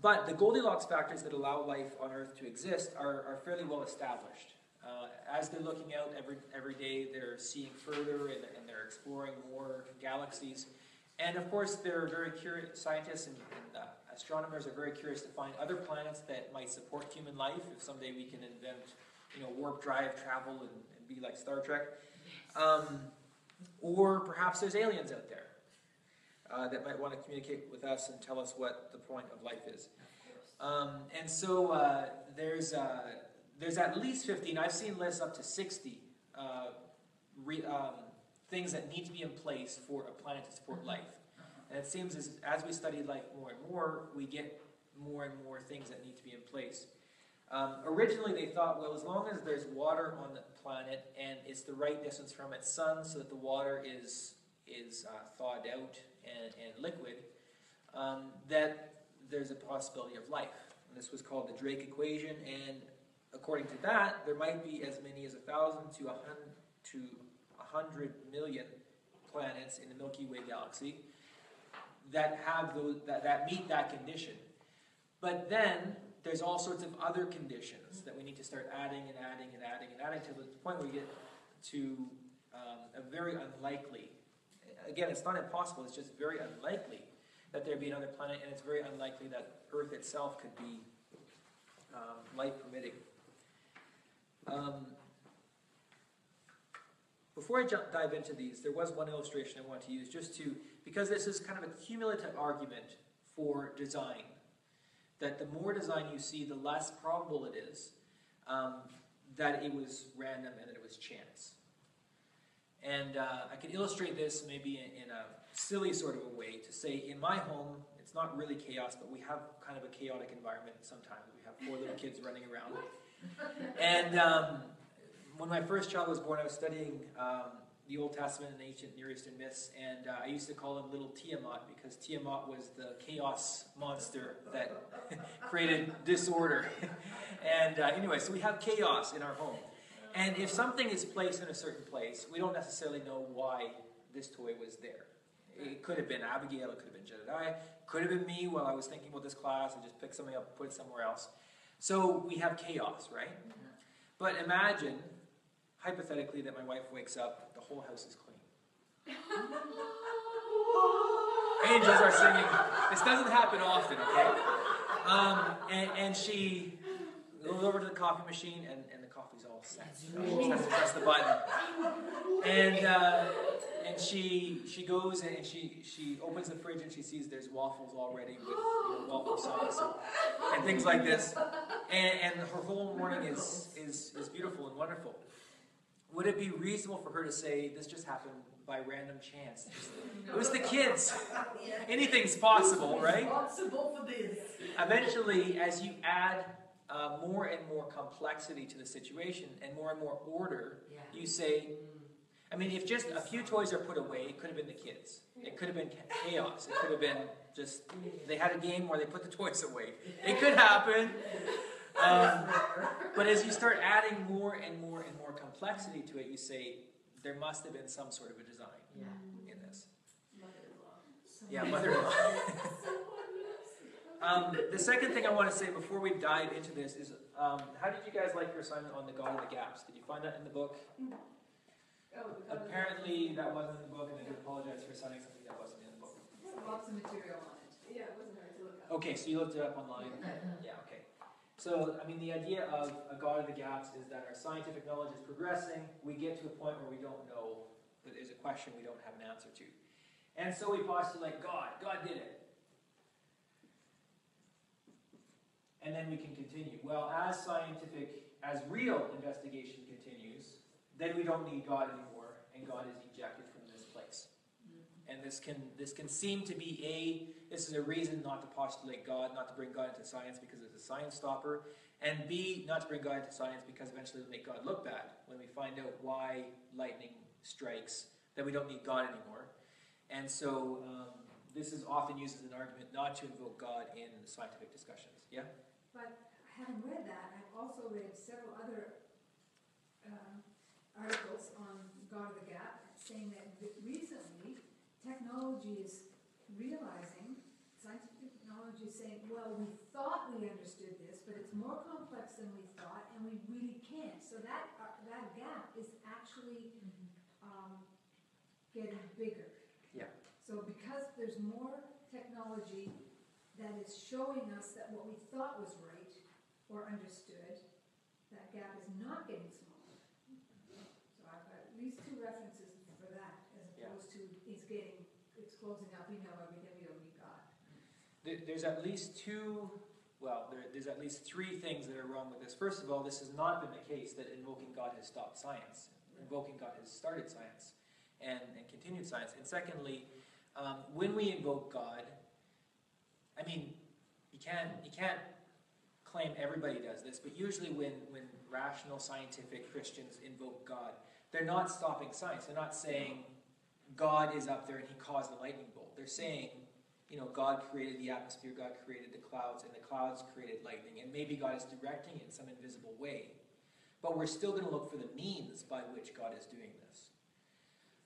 A: but the Goldilocks factors that allow life on Earth to exist are, are fairly well established. Uh, as they're looking out every, every day, they're seeing further and, and they're exploring more galaxies. And of course, they're very curious, scientists and, and uh, astronomers are very curious to find other planets that might support human life. If someday we can invent, you know, warp drive travel and, and be like Star Trek. Um, or perhaps there's aliens out there uh, that might want to communicate with us and tell us what the point of life is. Um, and so uh, there's, uh, there's at least 15, I've seen lists up to 60 uh, re, um, things that need to be in place for a planet to support life. And it seems as, as we study life more and more, we get more and more things that need to be in place. Um, originally, they thought, well, as long as there's water on the planet and it's the right distance from its sun so that the water is, is uh, thawed out and, and liquid, um, that there's a possibility of life. And this was called the Drake equation, and according to that, there might be as many as a thousand to a hundred million planets in the Milky Way galaxy that have those that, that meet that condition. But then there's all sorts of other conditions that we need to start adding and adding and adding and adding to the point where we get to um, a very unlikely. Again, it's not impossible. It's just very unlikely that there be another planet, and it's very unlikely that Earth itself could be um, life permitting. Um, before I jump, dive into these, there was one illustration I want to use just to, because this is kind of a cumulative argument for design. That the more design you see, the less probable it is um, that it was random and that it was chance. And uh, I can illustrate this maybe in, in a silly sort of a way to say, in my home, it's not really chaos, but we have kind of a chaotic environment sometimes. We have four little kids running around. And um, when my first child was born, I was studying um, the Old Testament and ancient Near Eastern myths, and uh, I used to call him Little Tiamat because Tiamat was the chaos monster that created disorder. and uh, anyway, so we have chaos in our home. And if something is placed in a certain place, we don't necessarily know why this toy was there. It could have been Abigail, it could have been Jedediah, could have been me while I was thinking about this class and just picked something up and put it somewhere else. So we have chaos, right? But imagine, hypothetically, that my wife wakes up, the whole house is clean. Angels are singing. This doesn't happen often, okay? Um, and, and she goes over to the coffee machine, and, and the coffee's all set. She has to press the button. And, uh, and she, she goes and she, she opens the fridge and she sees there's waffles already with you know, waffle sauce and, and things like this. And, and her whole morning is, is, is beautiful and wonderful. Would it be reasonable for her to say this just happened by random chance? It was the kids. Anything's possible, right?
E: Responsible for this.
A: Eventually, as you add uh, more and more complexity to the situation and more and more order,
E: Yeah.
A: you say, I mean, if just a few toys are put away, it could have been the kids. It could have been chaos. It could have been just they had a game where they put the toys away. It could happen. Um, but as you start adding more and more and more complexity to it, you say there must have been some sort of a design
E: Yeah.
A: in this.
C: Mother-in-law.
A: Yeah, mother-in-law. um, the second thing I want to say before we dive into this is, um, how did you guys like your assignment on the God of the Gaps? Did you find that in the book?
C: Oh, we got.
A: Apparently, that wasn't in the book, and I do apologize for signing something that wasn't in the book.
B: Lots of material on it.
C: Yeah, it wasn't hard to look up.
A: Okay, so you looked it up online. Yeah, okay. So, I mean, the idea of a God of the gaps is that our scientific knowledge is progressing. We get to a point where we don't know, that there's a question we don't have an answer to. And so we postulate God. God did it. And then we can continue. Well, as scientific, as real investigation continues, then we don't need God anymore, and God is ejected from this place. And this can this can seem to be a this is a reason not to postulate God, not to bring God into science because it's a science stopper, and B, not to bring God into science because eventually it'll make God look bad when we find out why lightning strikes, that we don't need God anymore. And so um, this is often used as an argument not to invoke God in scientific discussions. Yeah?
B: But having read that, I've also read several other um, articles on God of the Gap saying that recently technology is realizing, scientific technology is saying, well, we thought we understood this, but it's more complex than we thought, and we really can't. So that, uh, that gap is actually um, getting bigger.
A: Yeah.
B: So because there's more technology that is showing us that what we thought was right or understood, that gap is not getting closing up, we know everything we already got.
A: There, there's at least two, well, there, there's at least three things that are wrong with this. First of all, this has not been the case that invoking God has stopped science. Invoking God has started science and, and continued science. And secondly, um, when we invoke God, I mean, you can't, you can't claim everybody does this, but usually when, when rational, scientific Christians invoke God, they're not stopping science. They're not saying God is up there and he caused the lightning bolt. They're saying, you know, God created the atmosphere, God created the clouds, and the clouds created lightning, and maybe God is directing it in some invisible way. But we're still going to look for the means by which God is doing this.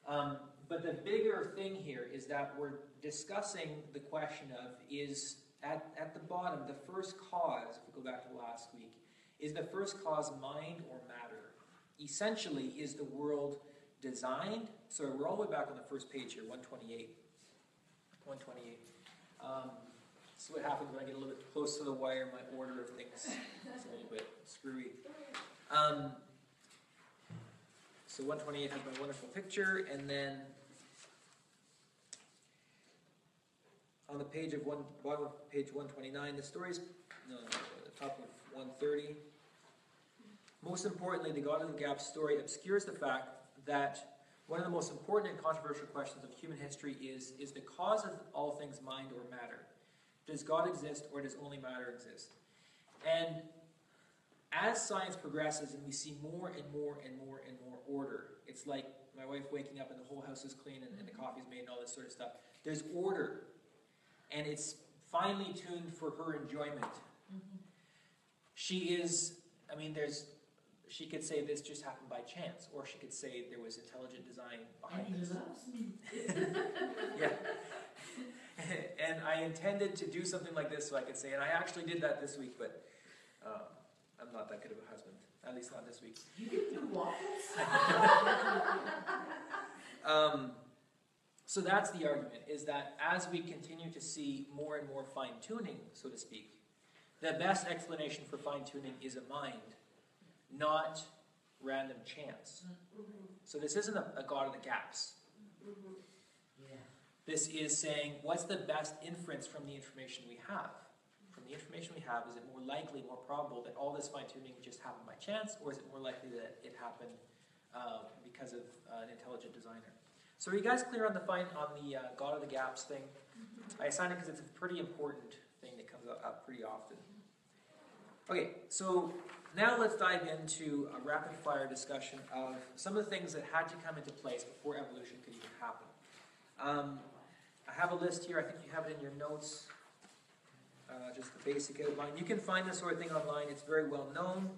A: Um, but the bigger thing here is that we're discussing the question of is at, at the bottom, the first cause, if we go back to last week, is the first cause mind or matter? Essentially, is the world designed? So we're all the way back on the first page here, 128. 128. Um, this is what happens when I get a little bit close to the wire. My order of things is a little bit screwy. Um, so 128 has my wonderful picture, and then on the page of one, bottom of page 129, the no, no, no, the top of 130. Most importantly, the God of the Gap story obscures the fact that one of the most important and controversial questions of human history is Is the cause of all things mind or matter? Does God exist or does only matter exist? And as science progresses and we see more and more and more and more order, it's like my wife waking up and the whole house is clean and, and the coffee's made and all this sort of stuff. There's order, and it's finely tuned for her enjoyment. Mm-hmm. She is, I mean, there's, she could say this just happened by chance, or she could say there was intelligent design behind
E: And he
A: this.
E: loves me.
A: Yeah. and I intended to do something like this so I could say, and I actually did that this week, but um, I'm not that good of a husband. At least not this week.
E: You can do waffles?
A: Um, so that's the argument, is that as we continue to see more and more fine tuning, so to speak, the best explanation for fine tuning is a mind, not random chance. So this isn't a, a God of the gaps.
E: Yeah.
A: This is saying, what's the best inference from the information we have? From the information we have, is it more likely, more probable that all this fine tuning just happened by chance, or is it more likely that it happened uh, because of uh, an intelligent designer? So are you guys clear on the fine on the uh, God of the Gaps thing? I assign it because it's a pretty important thing that comes up, up pretty often. Okay, so now let's dive into a rapid fire discussion of some of the things that had to come into place before evolution could even happen. Um, I have a list here. I think you have it in your notes. Uh, just the basic outline. You can find this sort of thing online. It's very well known.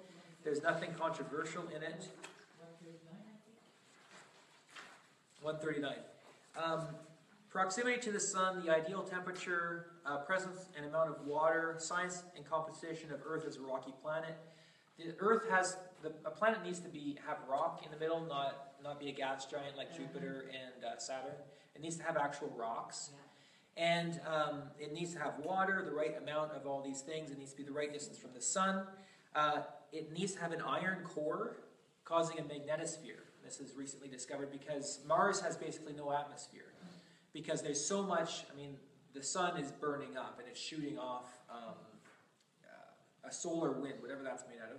A: There's nothing controversial in it. 139. Um, proximity to the sun, the ideal temperature, uh, presence and amount of water, size and composition of Earth as a rocky planet. The Earth has the a planet needs to be have rock in the middle, not not be a gas giant like Jupiter and uh, Saturn. It needs to have actual rocks. And um, it needs to have water, the right amount of all these things. It needs to be the right distance from the sun. Uh, it needs to have an iron core causing a magnetosphere. This is recently discovered because Mars has basically no atmosphere. Because there's so much, I mean, the sun is burning up and it's shooting off um, uh, a solar wind, whatever that's made out of.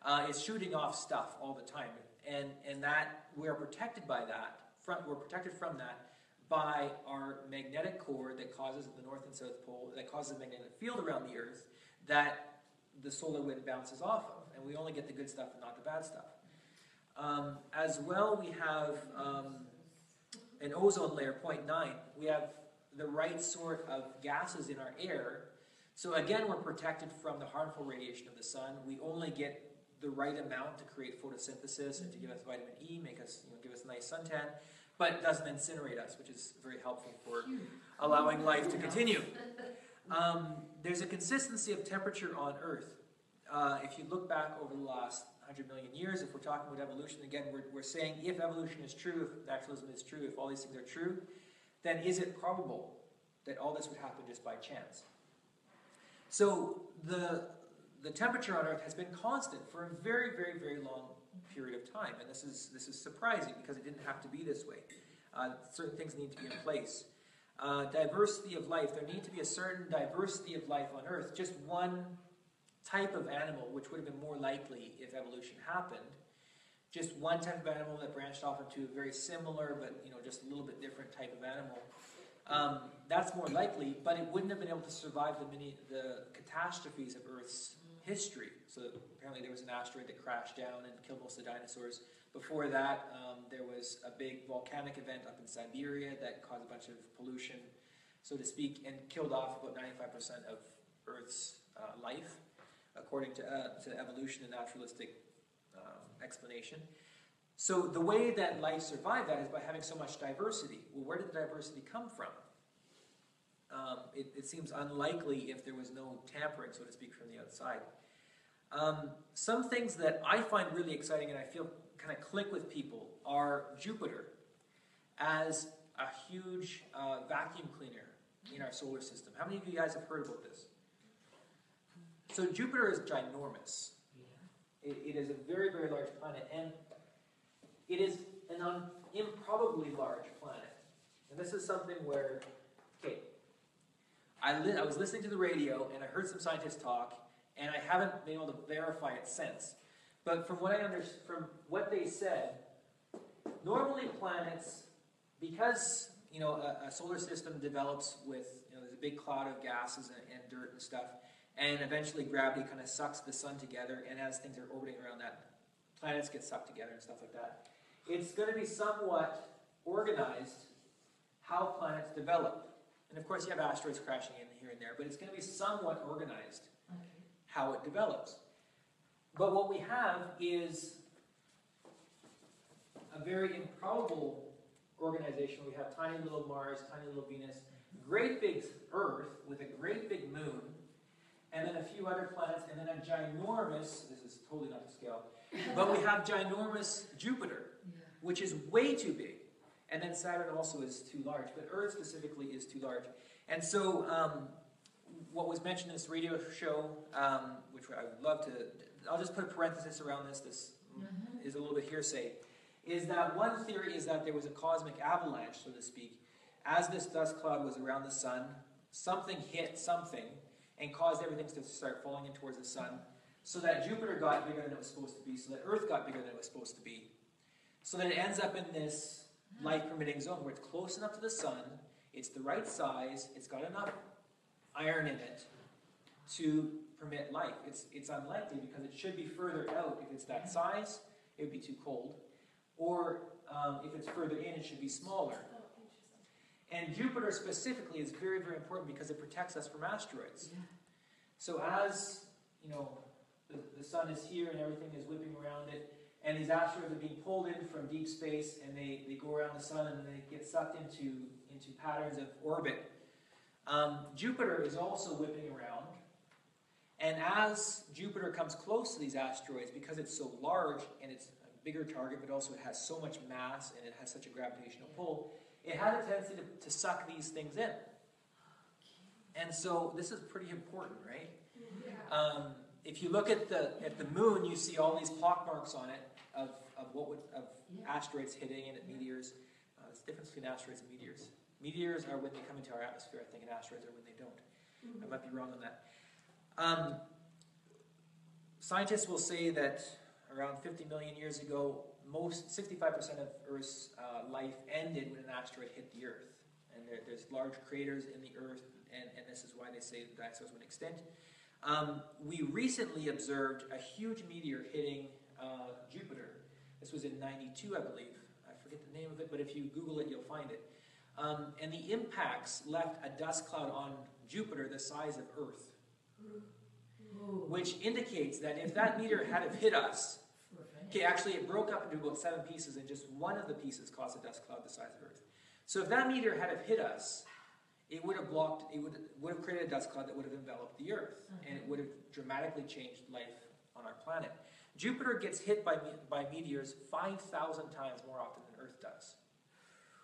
A: Uh, it's shooting off stuff all the time. And, and that, we're protected by that. From, we're protected from that by our magnetic core that causes the north and south pole, that causes a magnetic field around the Earth that the solar wind bounces off of. And we only get the good stuff and not the bad stuff. Um, as well, we have um, an ozone layer, 0.9. We have the right sort of gases in our air. So again, we're protected from the harmful radiation of the sun. We only get the right amount to create photosynthesis and to give us vitamin E, make us, you know, give us a nice suntan, but doesn't incinerate us, which is very helpful for allowing life to continue. Um, there's a consistency of temperature on Earth. Uh, if you look back over the last 100 million years, if we're talking about evolution, again, we're, we're saying if evolution is true, if naturalism is true, if all these things are true, then is it probable that all this would happen just by chance? So the, the temperature on Earth has been constant for a very, very, very long period of time, and this is, this is surprising because it didn't have to be this way. Uh, certain things need to be in place. Uh, diversity of life, there need to be a certain diversity of life on Earth. Just one type of animal, which would have been more likely if evolution happened, just one type of animal that branched off into a very similar but you know just a little bit different type of animal. Um, that's more likely, but it wouldn't have been able to survive the many the catastrophes of Earth's history. So apparently there was an asteroid that crashed down and killed most of the dinosaurs. Before that, um, there was a big volcanic event up in Siberia that caused a bunch of pollution, so to speak, and killed off about 95% of Earth's uh, life according to, uh, to evolution and naturalistic explanation. So the way that life survived that is by having so much diversity. Well, where did the diversity come from? Um, it, it, seems unlikely if there was no tampering, so to speak, from the outside. Um, some things that I find really exciting and I feel kind of click with people are Jupiter as a huge uh, vacuum cleaner in our solar system. How many of you guys have heard about this? So Jupiter is ginormous. It, it is a very, very large planet, and it is an un, improbably large planet. And this is something where, okay, I, li- I was listening to the radio and I heard some scientists talk, and I haven't been able to verify it since. But from what I under, from what they said, normally planets, because you know a, a solar system develops with you know there's a big cloud of gases and, and dirt and stuff and eventually gravity kind of sucks the sun together, and as things are orbiting around that, planets get sucked together and stuff like that. It's going to be somewhat organized how planets develop. And of course, you have asteroids crashing in here and there, but it's going to be somewhat organized how it develops. But what we have is a very improbable organization. We have tiny little Mars, tiny little Venus, great big Earth with a great big moon, and then a few other planets, and then a ginormous, this is totally not to scale, but we have ginormous Jupiter,
E: Yeah.
A: which is way too big. And then Saturn also is too large, but Earth specifically is too large. And so, um, what was mentioned in this radio show, um, which I would love to, I'll just put a parenthesis around this, this
E: Mhm.
A: is a little bit hearsay, is that one theory is that there was a cosmic avalanche, so to speak. As this dust cloud was around the sun, something hit something and caused everything to start falling in towards the sun, so that Jupiter got bigger than it was supposed to be, so that Earth got bigger than it was supposed to be. So that it ends up in this life permitting zone where it's close enough to the sun, it's the right size, it's got enough iron in it to permit life. It's, it's unlikely because it should be further out. If it's that size, it would be too cold. Or um, if it's further in, it should be smaller. And Jupiter specifically is very, very important because it protects us from asteroids.
E: Yeah.
A: So as you know, the, the sun is here and everything is whipping around it, and these asteroids are being pulled in from deep space, and they, they go around the sun and they get sucked into into patterns of orbit. Um, Jupiter is also whipping around, and as Jupiter comes close to these asteroids, because it's so large and it's a bigger target, but also it has so much mass and it has such a gravitational pull, it had a tendency to, to suck these things in. And so this is pretty important, right?
B: Yeah.
A: Um, if you look at the at the moon, you see all these pock marks on it of, of what would of
E: Yeah.
A: asteroids hitting and meteors. Uh, there's a difference between asteroids and meteors. Meteors are when they come into our atmosphere, I think, and asteroids are when they don't. I might be wrong on that. Um, scientists will say that around 50 million years ago, most 65% of Earth's uh, life ended when an asteroid hit the Earth. And there, there's large craters in the Earth, and, and this is why they say the dinosaurs went extinct. Um, we recently observed a huge meteor hitting uh, Jupiter. This was in 92, I believe. I forget the name of it, but if you Google it, you'll find it. Um, and the impacts left a dust cloud on Jupiter the size of Earth, which indicates that if that meteor had have hit us. Okay, actually it broke up into about seven pieces, and just one of the pieces caused a dust cloud the size of Earth. So if that meteor had have hit us, it would have blocked, it would, would have created a dust cloud that would have enveloped the Earth, mm-hmm. and it would have dramatically changed life on our planet. Jupiter gets hit by, by meteors 5,000 times more often than Earth does,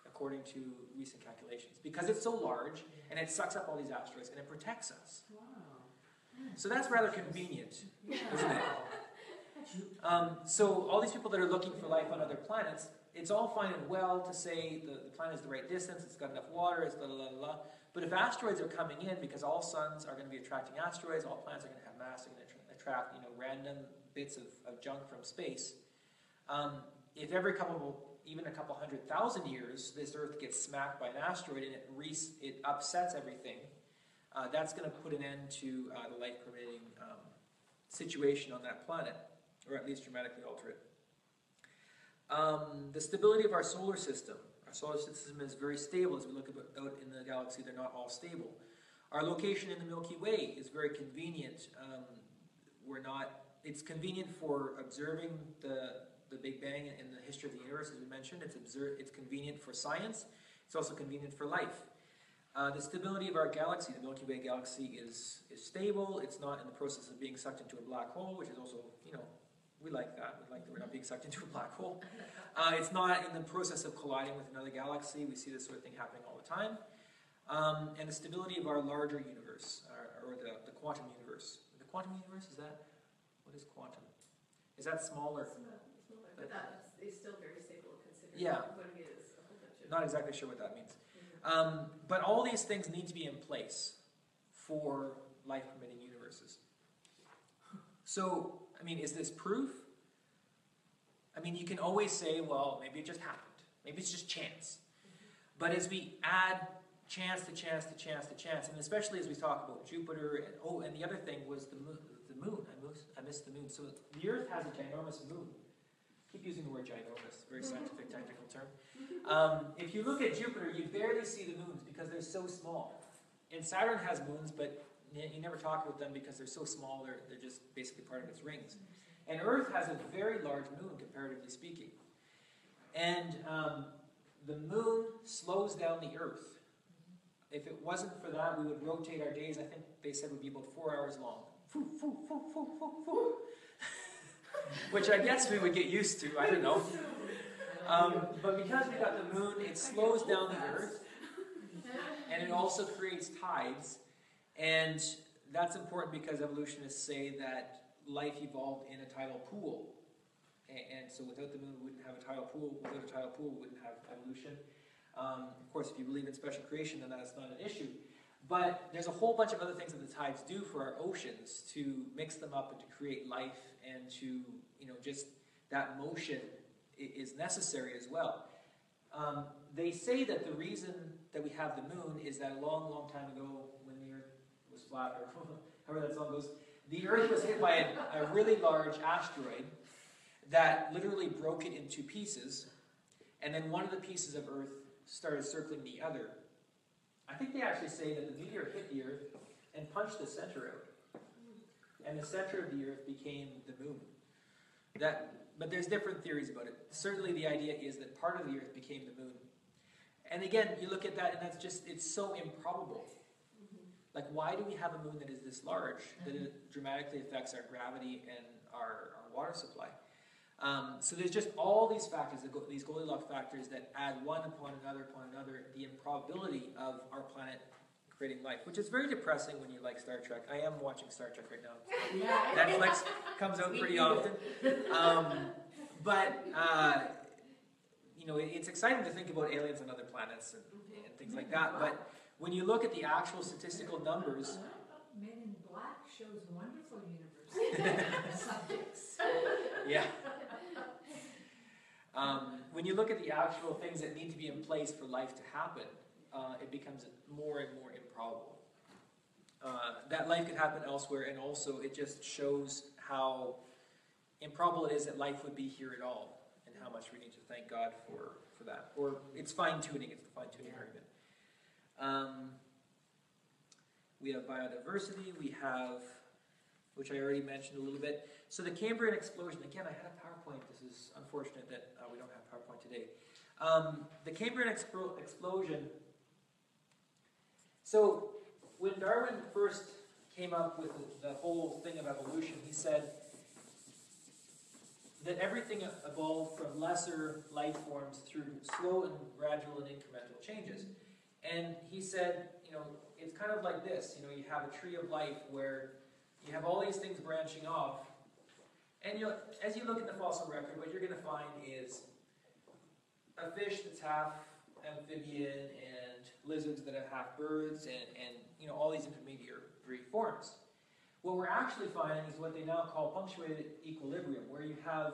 A: according to recent calculations, because it's so large and it sucks up all these asteroids and it protects us.
D: Wow.
A: So that's rather convenient, isn't it? Um, so all these people that are looking for life on other planets, it's all fine and well to say the, the planet is the right distance, it's got enough water, it's la la la la. But if asteroids are coming in, because all suns are going to be attracting asteroids, all planets are going to have mass, they're going to attract you know random bits of, of junk from space. Um, if every couple, even a couple hundred thousand years, this Earth gets smacked by an asteroid and it re- it upsets everything, uh, that's going to put an end to uh, the life permitting um, situation on that planet, or at least dramatically alter it. Um, the stability of our solar system. Our solar system is very stable as we look out in the galaxy, they're not all stable. Our location in the Milky Way is very convenient. Um, we're not, it's convenient for observing the, the Big Bang and the history of the universe, as we mentioned. It's, observe, it's convenient for science, it's also convenient for life. Uh, the stability of our galaxy, the Milky Way galaxy, is, is stable. It's not in the process of being sucked into a black hole, which is also, you know, we like that. We like that we're not being sucked into a black hole. Uh, it's not in the process of colliding with another galaxy. We see this sort of thing happening all the time. Um, and the stability of our larger universe, or, or the, the quantum universe. The quantum universe, is that, what is quantum? Is that smaller?
C: Smaller, smaller, But that is still very stable considering
A: Yeah.
C: what it is, a whole bunch of.
A: Not exactly sure what that means.
C: Mhm.
A: Um, but all these things need to be in place for life permitting universes. So, I mean, is this proof? I mean, you can always say, well, maybe it just happened. Maybe it's just chance. But as we add chance to chance to chance to chance, and especially as we talk about Jupiter, and oh, and the other thing was the moon. The moon. I missed, I missed the moon. So the Earth has a ginormous moon. keep using the word ginormous, very scientific, technical term. Um, if you look at Jupiter, you barely see the moons because they're so small. And Saturn has moons, but you never talk about them because they're so small, they're, they're just basically part of its rings. And Earth has a very large moon, comparatively speaking. And um, the moon slows down the Earth. If it wasn't for that, we would rotate our days, I think they said would be about four hours long. Which I guess we would get used to, I don't know. Um, but because we got the moon, it slows down the Earth, and it also creates tides. And that's important because evolutionists say that life evolved in a tidal pool. And so without the moon, we wouldn't have a tidal pool. Without a tidal pool, we wouldn't have evolution. Um, of course, if you believe in special creation, then that's not an issue. But there's a whole bunch of other things that the tides do for our oceans to mix them up and to create life and to, you know, just that motion is necessary as well. Um, they say that the reason that we have the moon is that a long, long time ago, when the Earth was flat, or however that song goes, the Earth was hit by a, a really large asteroid that literally broke it into pieces, and then one of the pieces of Earth started circling the other. I think they actually say that the meteor hit the Earth and punched the center out, and the center of the Earth became the moon. That, but there's different theories about it. Certainly, the idea is that part of the Earth became the moon. And again, you look at that, and that's just, it's so improbable. Like, why do we have a moon that is this large, that it dramatically affects our gravity and our, our water supply? Um, so there's just all these factors, go, these Goldilocks factors that add one upon another upon another, the improbability of our planet creating life, which is very depressing when you like Star Trek. I am watching Star Trek right now. yeah. Netflix comes out pretty often. Um, but, uh, you know, it- it's exciting to think about aliens on other planets and, and things like that. But when you look at the actual statistical numbers,
B: Men in Black shows wonderful universe subjects.
A: yeah. Um, when you look at the actual things that need to be in place for life to happen, uh, it becomes more and more improbable. Uh, that life could happen elsewhere, and also it just shows how improbable it is that life would be here at all, and how much we need to thank God for, for that. Or it's fine tuning, it's the fine tuning argument. Um, we have biodiversity, we have, which I already mentioned a little bit. So the Cambrian explosion, again, I had a PowerPoint. This is unfortunate that uh, we don't have PowerPoint today. Um, the Cambrian explo- explosion. So when Darwin first came up with the, the whole thing of evolution, he said that everything evolved from lesser life forms through slow and gradual and incremental changes. And he said, you know, it's kind of like this. You know, you have a tree of life where you have all these things branching off, and you as you look at the fossil record, what you're going to find is a fish that's half amphibian and lizards that are half birds and, and you know all these intermediary forms. What we're actually finding is what they now call punctuated equilibrium, where you have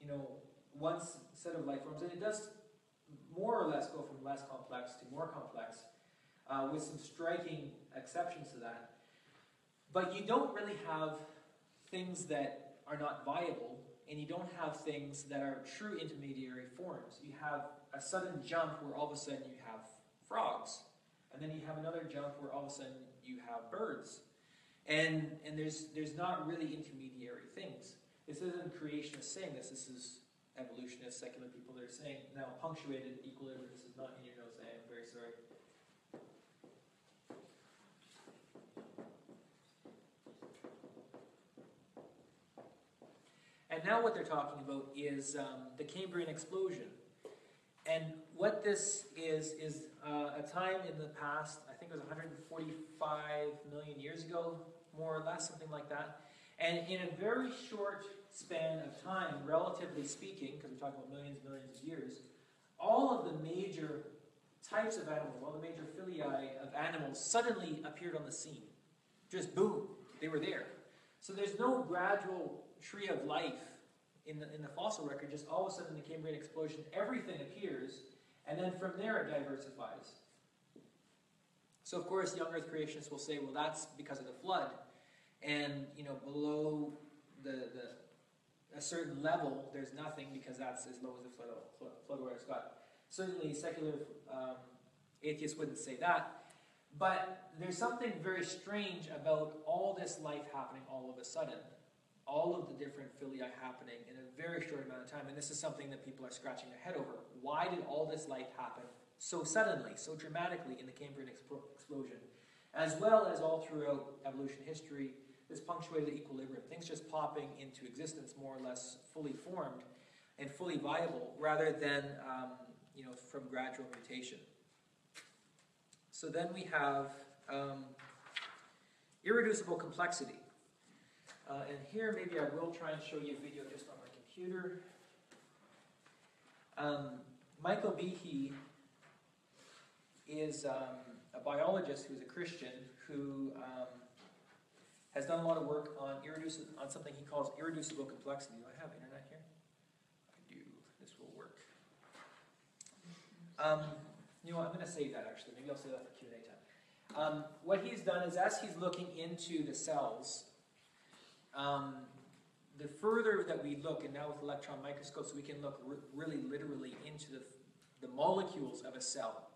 A: you know one set of life forms, and it does more or less go from less complex to more complex, uh, with some striking exceptions to that. But you don't really have things that are not viable, and you don't have things that are true intermediary forms. You have a sudden jump where all of a sudden you have frogs, and then you have another jump where all of a sudden you have birds. And, and there's, there's not really intermediary things. This isn't creationists saying this, this is evolutionists, secular people that are saying, now punctuated equilibrium, this is not in your notes, I am very sorry. And now what they're talking about is um, the Cambrian explosion. And what this is, is uh, a time in the past, I think it was 145 million years ago, more or less, something like that. And in a very short span of time, relatively speaking, because we're talking about millions and millions of years, all of the major types of animals, all the major phylae of animals suddenly appeared on the scene. Just boom, they were there. So there's no gradual tree of life in the, in the fossil record, just all of a sudden the Cambrian explosion, everything appears, and then from there it diversifies. So of course, young Earth creationists will say, well, that's because of the flood, and you know, below the, the a certain level, there's nothing because that's as low as the flood, flood, flood got. Certainly, secular um, atheists wouldn't say that, but there's something very strange about all this life happening all of a sudden all of the different phylae happening in a very short amount of time. And this is something that people are scratching their head over. Why did all this life happen so suddenly, so dramatically in the Cambrian explosion? As well as all throughout evolution history, this punctuated equilibrium, things just popping into existence more or less fully formed and fully viable rather than um, you know, from gradual mutation. So then we have um, irreducible complexity. Uh, and here, maybe I will try and show you a video just on my computer. Um, Michael Behe is um, a biologist who's a Christian who um, has done a lot of work on irreducible, on something he calls irreducible complexity. Do I have internet here? I do. This will work. Um, you know what? I'm going to save that actually. Maybe I'll save that for Q&A time. Um, what he's done is as he's looking into the cells um, the further that we look, and now with electron microscopes, we can look really literally into the, the molecules of a cell.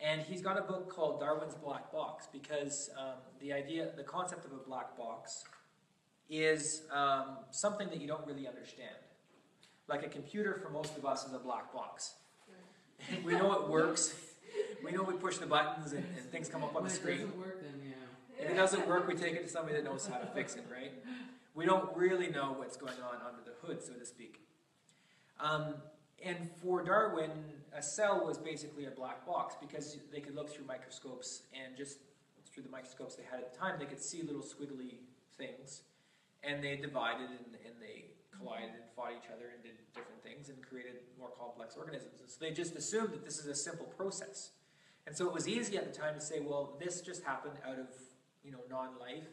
A: And he's got a book called Darwin's Black Box because um, the idea, the concept of a black box is um, something that you don't really understand. Like a computer for most of us is a black box. we know it works. We know we push the buttons and, and things come up on
D: When
A: the screen.
D: doesn't work, then yeah.
A: If it doesn't work, we take it to somebody that knows how to fix it, right? We don't really know what's going on under the hood, so to speak. Um, and for Darwin, a cell was basically a black box because they could look through microscopes and just through the microscopes they had at the time, they could see little squiggly things. And they divided and, and they collided and fought each other and did different things and created more complex organisms. And so they just assumed that this is a simple process. And so it was easy at the time to say, well, this just happened out of you know, non-life.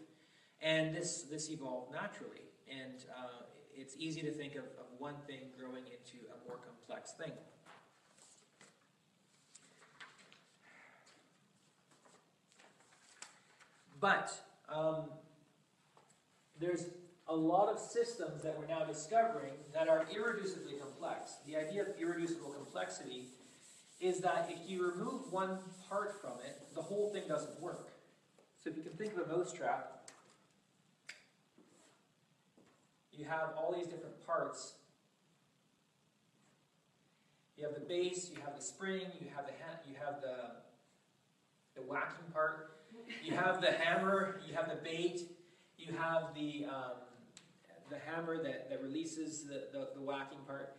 A: And this, this evolved naturally. And uh, it's easy to think of, of one thing growing into a more complex thing. But um, there's a lot of systems that we're now discovering that are irreducibly complex. The idea of irreducible complexity is that if you remove one part from it, the whole thing doesn't work. So if you can think of a mousetrap, you have all these different parts. You have the base, you have the spring, you have the you have the the whacking part, you have the hammer, you have the bait, you have the um, the hammer that, that releases the, the, the whacking part.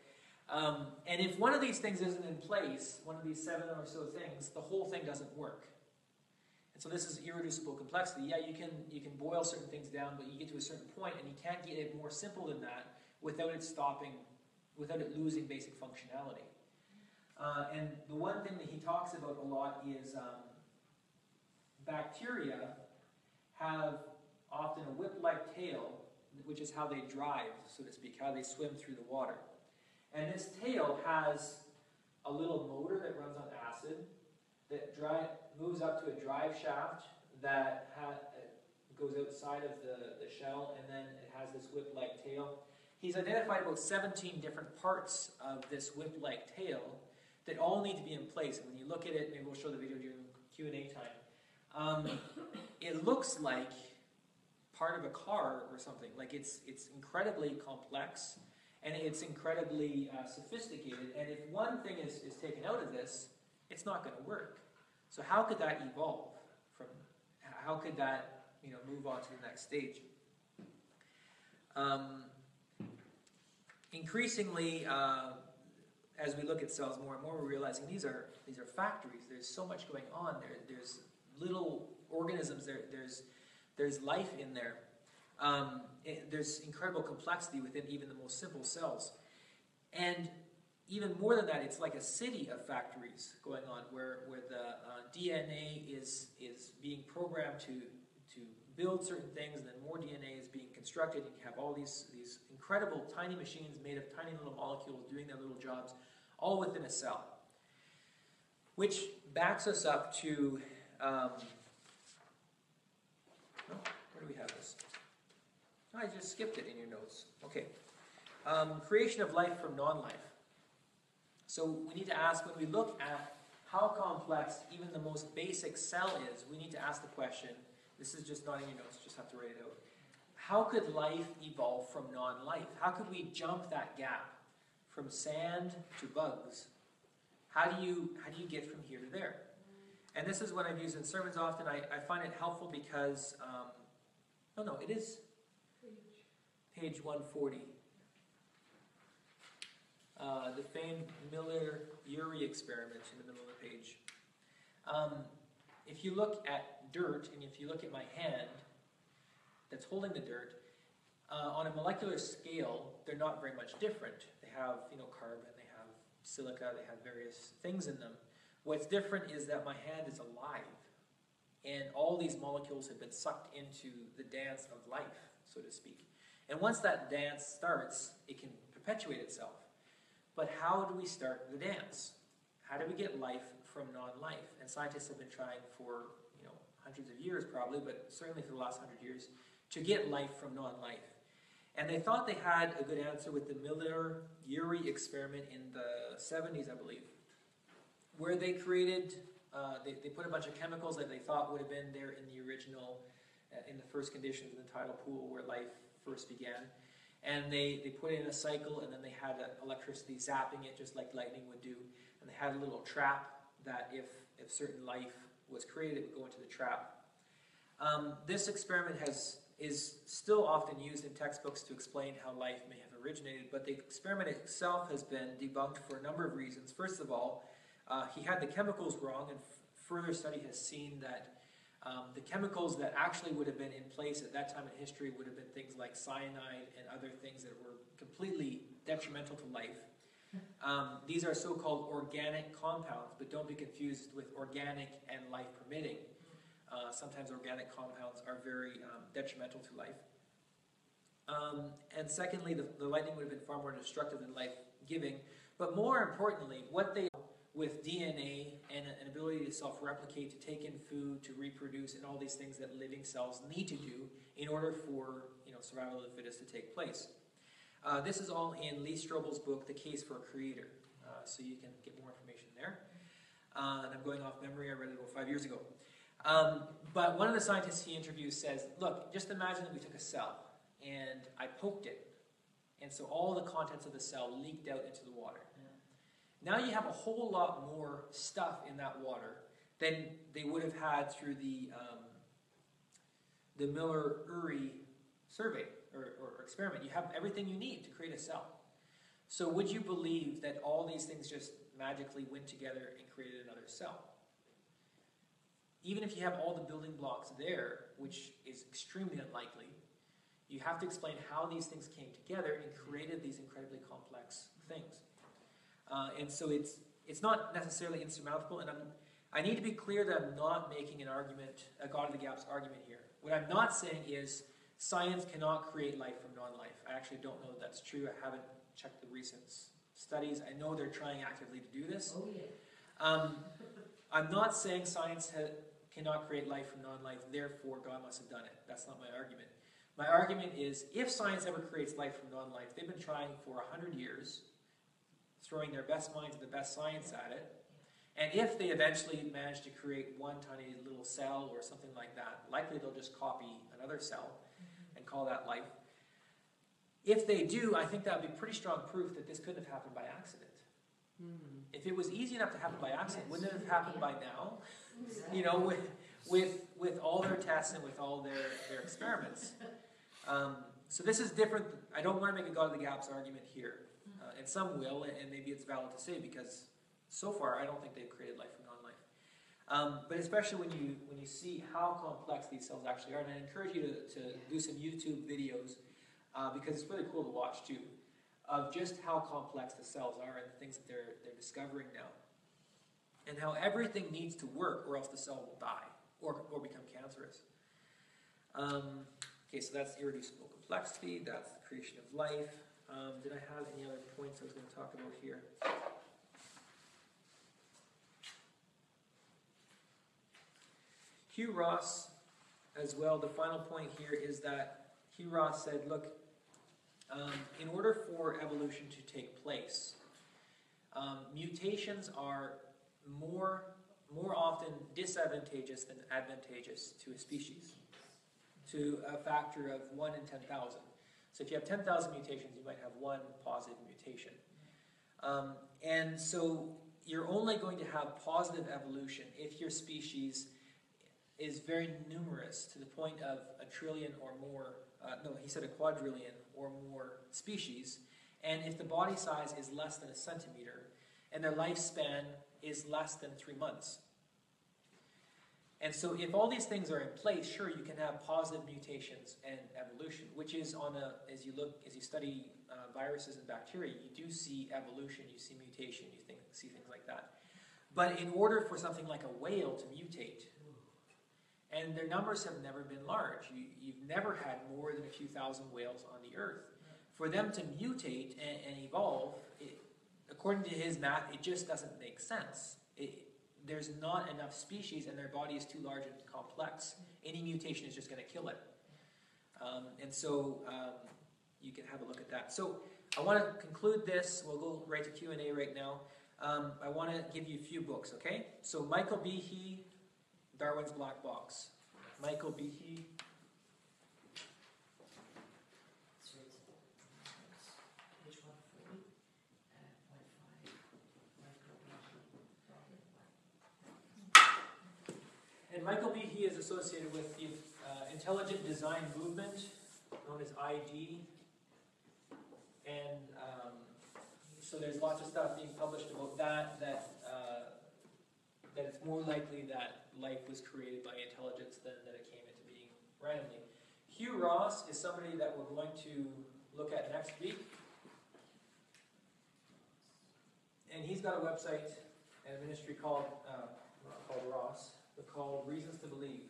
A: Um, and if one of these things isn't in place, one of these seven or so things, the whole thing doesn't work. And so this is irreducible complexity. Yeah, you can you can boil certain things down, but you get to a certain point, and you can't get it more simple than that without it stopping, without it losing basic functionality. Uh, and the one thing that he talks about a lot is um, bacteria have often a whip-like tail, which is how they drive, so to speak, how they swim through the water. And this tail has a little motor that runs on acid that dry, moves up to a drive shaft that ha, goes outside of the, the shell, and then it has this whip-like tail. He's identified about 17 different parts of this whip-like tail that all need to be in place. And when you look at it, maybe we'll show the video during Q&A time. Um, it looks like part of a car or something. Like it's it's incredibly complex and it's incredibly uh, sophisticated. And if one thing is, is taken out of this, it's not going to work. So how could that evolve from? How could that you know move on to the next stage? Um, increasingly, uh, as we look at cells more and more, we're realizing these are these are factories. There's so much going on there. There's little organisms. There, there's there's life in there. Um, it, there's incredible complexity within even the most simple cells, and even more than that, it's like a city of factories going on where where the uh, DNA is is being programmed to to build certain things, and then more DNA is being constructed, and you have all these these incredible tiny machines made of tiny little molecules doing their little jobs, all within a cell. Which backs us up to um, no, where do we have this? I just skipped it in your notes. Okay. Um, creation of life from non-life. So we need to ask when we look at how complex even the most basic cell is, we need to ask the question, this is just not in your notes, just have to write it out. How could life evolve from non-life? How could we jump that gap from sand to bugs? How do you how do you get from here to there? And this is what I've used in sermons often. I, I find it helpful because, um, no, no, it is page 140. Uh, the famed Miller-Urey experiment in the middle of the page. Um, if you look at dirt, and if you look at my hand that's holding the dirt, uh, on a molecular scale, they're not very much different. They have, you know, they have silica, they have various things in them. What's different is that my hand is alive, and all these molecules have been sucked into the dance of life, so to speak. And once that dance starts, it can perpetuate itself. But how do we start the dance? How do we get life from non-life? And scientists have been trying for you know hundreds of years, probably, but certainly for the last hundred years, to get life from non-life. And they thought they had a good answer with the Miller-Urey experiment in the 70s, I believe, where they created, uh, they, they put a bunch of chemicals that they thought would have been there in the original, uh, in the first conditions in the tidal pool where life first began. And they, they put it in a cycle and then they had electricity zapping it just like lightning would do. And they had a little trap that if, if certain life was created, it would go into the trap. Um, this experiment has is still often used in textbooks to explain how life may have originated, but the experiment itself has been debunked for a number of reasons. First of all, uh, he had the chemicals wrong, and further study has seen that um, the chemicals that actually would have been in place at that time in history would have been things like cyanide and other things that were completely detrimental to life. Um, these are so-called organic compounds, but don't be confused with organic and life permitting. Uh, sometimes organic compounds are very um, detrimental to life. Um, and secondly, the, the, lightning would have been far more destructive than life-giving. But more importantly, what they with DNA and an ability to self-replicate, to take in food, to reproduce, and all these things that living cells need to do in order for you know survival of the fittest to take place. Uh, this is all in Lee Strobel's book, The Case for a Creator, uh, so you can get more information there. Uh, and I'm going off memory, I read it about five years ago. Um, but one of the scientists he interviews says, look, just imagine that we took a cell and I poked it. And so all the contents of the cell leaked out into the water. Now you have a whole lot more stuff in that water than they would have had through the, um, the Miller-Urey survey or, or experiment, you have everything you need to create a cell. So would you believe that all these things just magically went together and created another cell? Even if you have all the building blocks there, which is extremely unlikely, you have to explain how these things came together and created these incredibly complex things. Uh, and so it's it's not necessarily insurmountable, and I'm, I need to be clear that I'm not making an argument, a God of the gaps argument here. What I'm not saying is science cannot create life from non-life. I actually don't know that that's true. I haven't checked the recent studies. I know they're trying actively to do this.
E: Oh, yeah.
A: Um, I'm not saying science ha- cannot create life from non-life, therefore God must have done it. That's not my argument. My argument is if science ever creates life from non-life, they've been trying for 100 years, throwing their best minds and the best science at it. And if they eventually manage to create one tiny little cell or something like that, likely they'll just copy another cell and call that life. If they do, I think that would be pretty strong proof that this couldn't have happened by accident.
D: Hmm.
A: If it was easy enough to happen by accident, wouldn't it have happened by now?
E: Exactly.
A: You know, with with with all their tests and with all their their experiments. Um, so this is different. I don't want to make a God of the gaps argument here, uh, and some will, and maybe it's valid to say because so far I don't think they've created life from non-life. Um, but especially when you when you see how complex these cells actually are, and I encourage you to, to do some YouTube videos uh, because it's really cool to watch too, of just how complex the cells are and the things that they're they're discovering now, and how everything needs to work or else the cell will die or or become cancerous. Um, okay, so that's irreducible complexity. That's the creation of life. Um, did I have any other points I was going to talk about here? Hugh Ross, as well, the final point here is that Hugh Ross said, look, um, in order for evolution to take place, um, mutations are more, more often disadvantageous than advantageous to a species, to a factor of 1 in 10,000. So if you have 10,000 mutations, you might have one positive mutation. Um, and so you're only going to have positive evolution if your species is very numerous to the point of a trillion or more, uh, no, he said a quadrillion or more species, and if the body size is less than a centimeter, and their lifespan is less than three months. And so, if all these things are in place, sure, you can have positive mutations and evolution, which is on a, as you look, as you study uh, viruses and bacteria, you do see evolution, you see mutation, you think, see things like that. But in order for something like a whale to mutate, and their numbers have never been large. You, you've never had more than a few thousand whales on the earth. For them to mutate and, and evolve, it, according to his math, it just doesn't make sense. It, there's not enough species, and their body is too large and complex. Any mutation is just going to kill it. Um, and so um, you can have a look at that. So I want to conclude this. We'll go right to Q and A right now. Um, I want to give you a few books. Okay. So Michael Behe, Darwin's Black Box. Michael Behe.
E: It's right to the- Page one forty, uh, point five,
A: Michael Behe is associated with the uh, Intelligent Design Movement, known as ID. And um, so there's lots of stuff being published about that, that, uh, that it's more likely that life was created by intelligence than that it came into being randomly. Hugh Ross is somebody that we're going to look at next week. And he's got a website and a ministry called, uh, called Ross, called Reasons to Believe.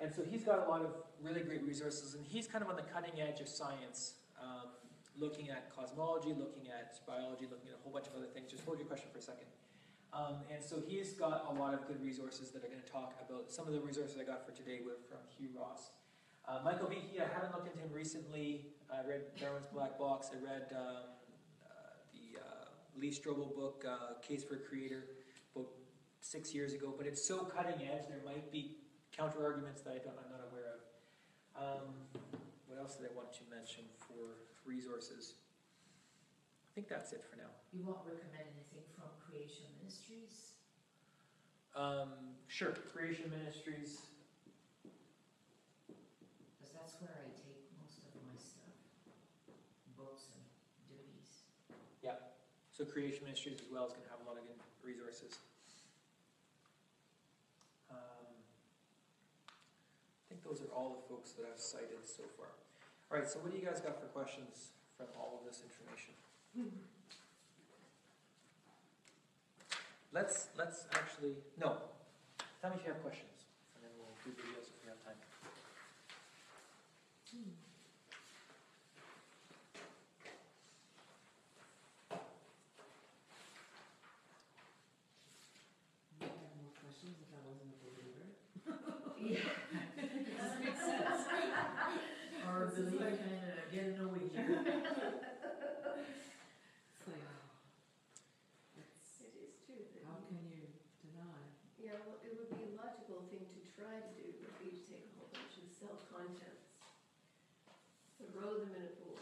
A: And so he's got a lot of really great resources, and he's kind of on the cutting edge of science, um, looking at cosmology, looking at biology, looking at a whole bunch of other things. Just hold your question for a second. Um, and so he's got a lot of good resources that are going to talk about some of the resources I got for today were from Hugh Ross. Uh, Michael Behe, I haven't looked into him recently. I read Darwin's Black Box. I read um, uh, the uh, Lee Strobel book, uh, Case for a Creator, about six years ago. But it's so cutting edge, there might be counter arguments that I don't, I'm not aware of. Um, what else did I want to mention for resources? I think that's it for now.
E: You won't recommend anything from Creation Ministries?
A: Um, sure, Creation Ministries,
E: Cause that's where I take most of my stuff, books and duties.
A: So Creation Ministries as well is gonna have a lot of good resources. Um, I think those are all the folks that I've cited so far. All right, so what do you guys got for questions from all of this information? Let's, let's actually, no, tell me if you have questions, and then we'll do videos if we have time.
D: Might have more questions if I wasn't a believer.
E: Yeah. Doesn't make sense. Or
D: This is
E: believe
D: like-
E: kind of get to know each
D: It's like, it's,
C: It is true that.
D: how can you deny?
C: Yeah, well, it would be a logical thing to try to do, would be to take a whole bunch of cell contents, throw them in a pool,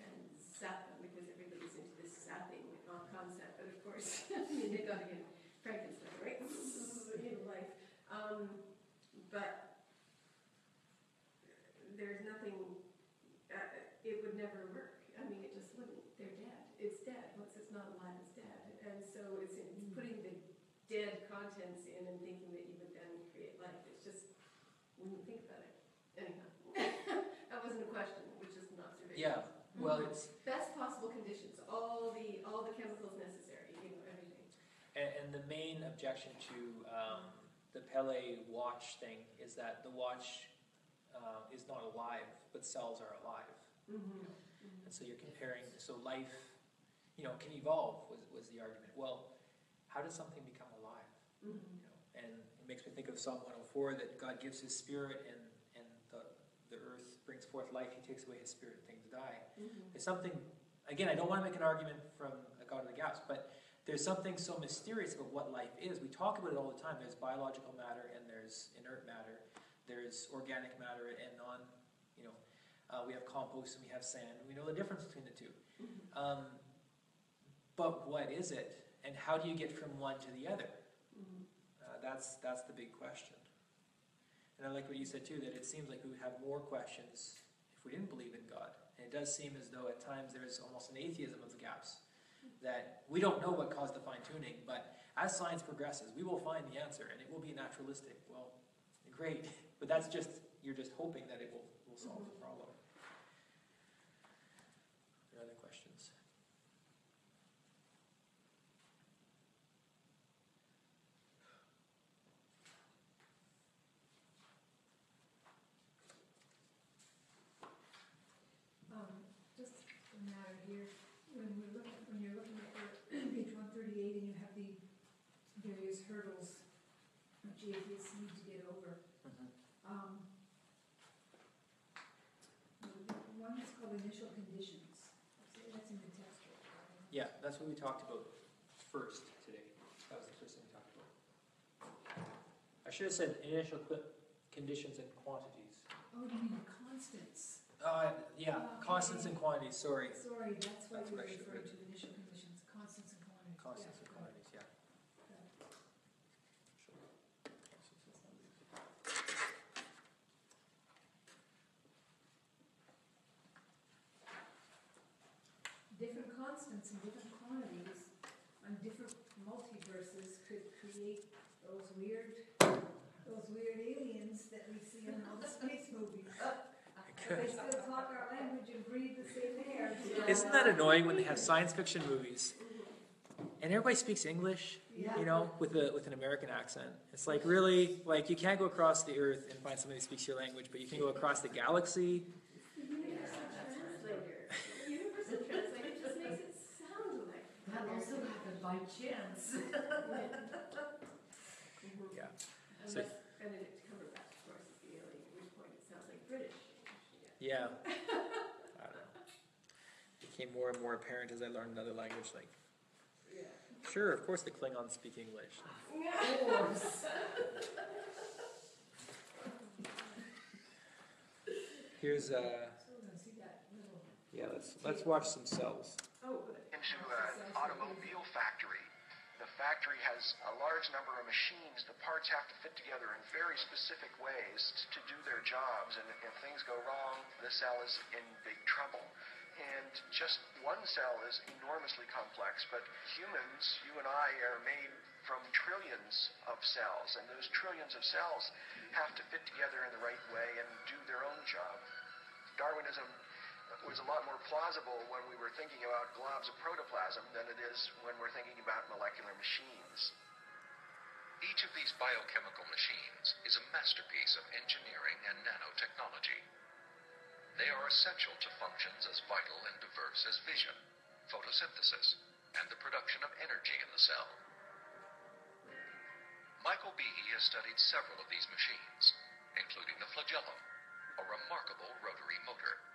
C: and zap them, because everybody's into this zapping uh, concept, but of course, I mean, they gotta get Frankenstein, right? In life, um, but there's nothing, uh, it would never work, I mean, it just wouldn't, they're dead, it's dead, once it's not alive, it's dead, and so it's it's putting the dead contents in and thinking that you would then create life. It's just, when you think about it, anyhow. That wasn't a question, it was just an observation.
A: Yeah, well, it's,
C: Best possible conditions, all the, all the chemicals necessary, you know, everything.
A: And, and the main objection to um, the Paley watch thing is that the watch uh, is not alive, but cells are alive.
C: Mm-hmm.
A: And so you're comparing, so life, you know, can evolve was, was the argument. Well, how does something become alive?
C: Mm-hmm.
A: You know, and makes me think of Psalm 104 that God gives His Spirit and, and the, the earth brings forth life. He takes away His Spirit and things die.
C: Mm-hmm.
A: There's something, again, I don't want to make an argument from a God of the gaps, but there's something so mysterious about what life is. We talk about it all the time. There's biological matter and there's inert matter. There's organic matter and non, you know, uh, we have compost and we have sand. We know the difference between the two.
C: Mm-hmm.
A: Um, but what is it? And how do you get from one to the other?
C: Mm-hmm.
A: That's, that's the big question. And I like what you said too, that it seems like we would have more questions if we didn't believe in God. And it does seem as though at times there's almost an atheism of the gaps. That we don't know what caused the fine tuning, but as science progresses, we will find the answer and it will be naturalistic. Well, great, but that's just, you're just hoping that it will, will solve the problem. Are there other questions?
B: Um, just a matter here, when we're looking, when you're looking at page one thirty-eight and you have the various hurdles that atheists need to get over, um, the one is called initial conditions, that's in the text. right?
A: Yeah, that's what we talked about first today. That was the first thing we talked about. I should have said initial cl- conditions and quantities.
B: Oh, you mean constants,
A: Uh, yeah, constants and quantities, sorry.
B: sorry, that's why
A: That's
B: you
A: what I should
B: referring to initial conditions, constants and quantities.
A: Constants and quantities, yeah.
B: different constants and different quantities on different multiverses could create those weird, those weird aliens that we see in all the space movies. But they still talk our language and breathe the same air.
A: Isn't that annoying when they have science fiction movies and everybody speaks English, you know, with a with an American accent? It's like really like you can't go across the earth and find somebody who speaks your language, but you can go across the galaxy.
C: The universal translator, the universal translator just makes it sound like.
E: That also happened by chance.
A: Yeah. So-
C: Unless Benedict Cumberbatch, of course, is the alien, at which point it sounds like British.
A: Yeah. I don't know. Became more and more apparent as I learned another language. Like,
C: Yeah.
A: sure, of course the Klingons speak English.
C: Of course.
A: Here's uh,
B: So we're gonna see that little,
A: yeah. Let's let's watch some cells.
C: Oh, good.
F: into an automobile factory. Factory has a large number of machines. The parts have to fit together in very specific ways to do their jobs. And if things go wrong, the cell is in big trouble. And just one cell is enormously complex, but humans, you and I, are made from trillions of cells, and those trillions of cells have to fit together in the right way and do their own job. Darwinism was a lot more plausible when we were thinking about globs of protoplasm than it is when we're thinking about molecular machines.
G: Each of these biochemical machines is a masterpiece of engineering and nanotechnology. They are essential to functions as vital and diverse as vision, photosynthesis, and the production of energy in the cell. Michael Behe has studied several of these machines, including the flagellum, a remarkable rotary motor.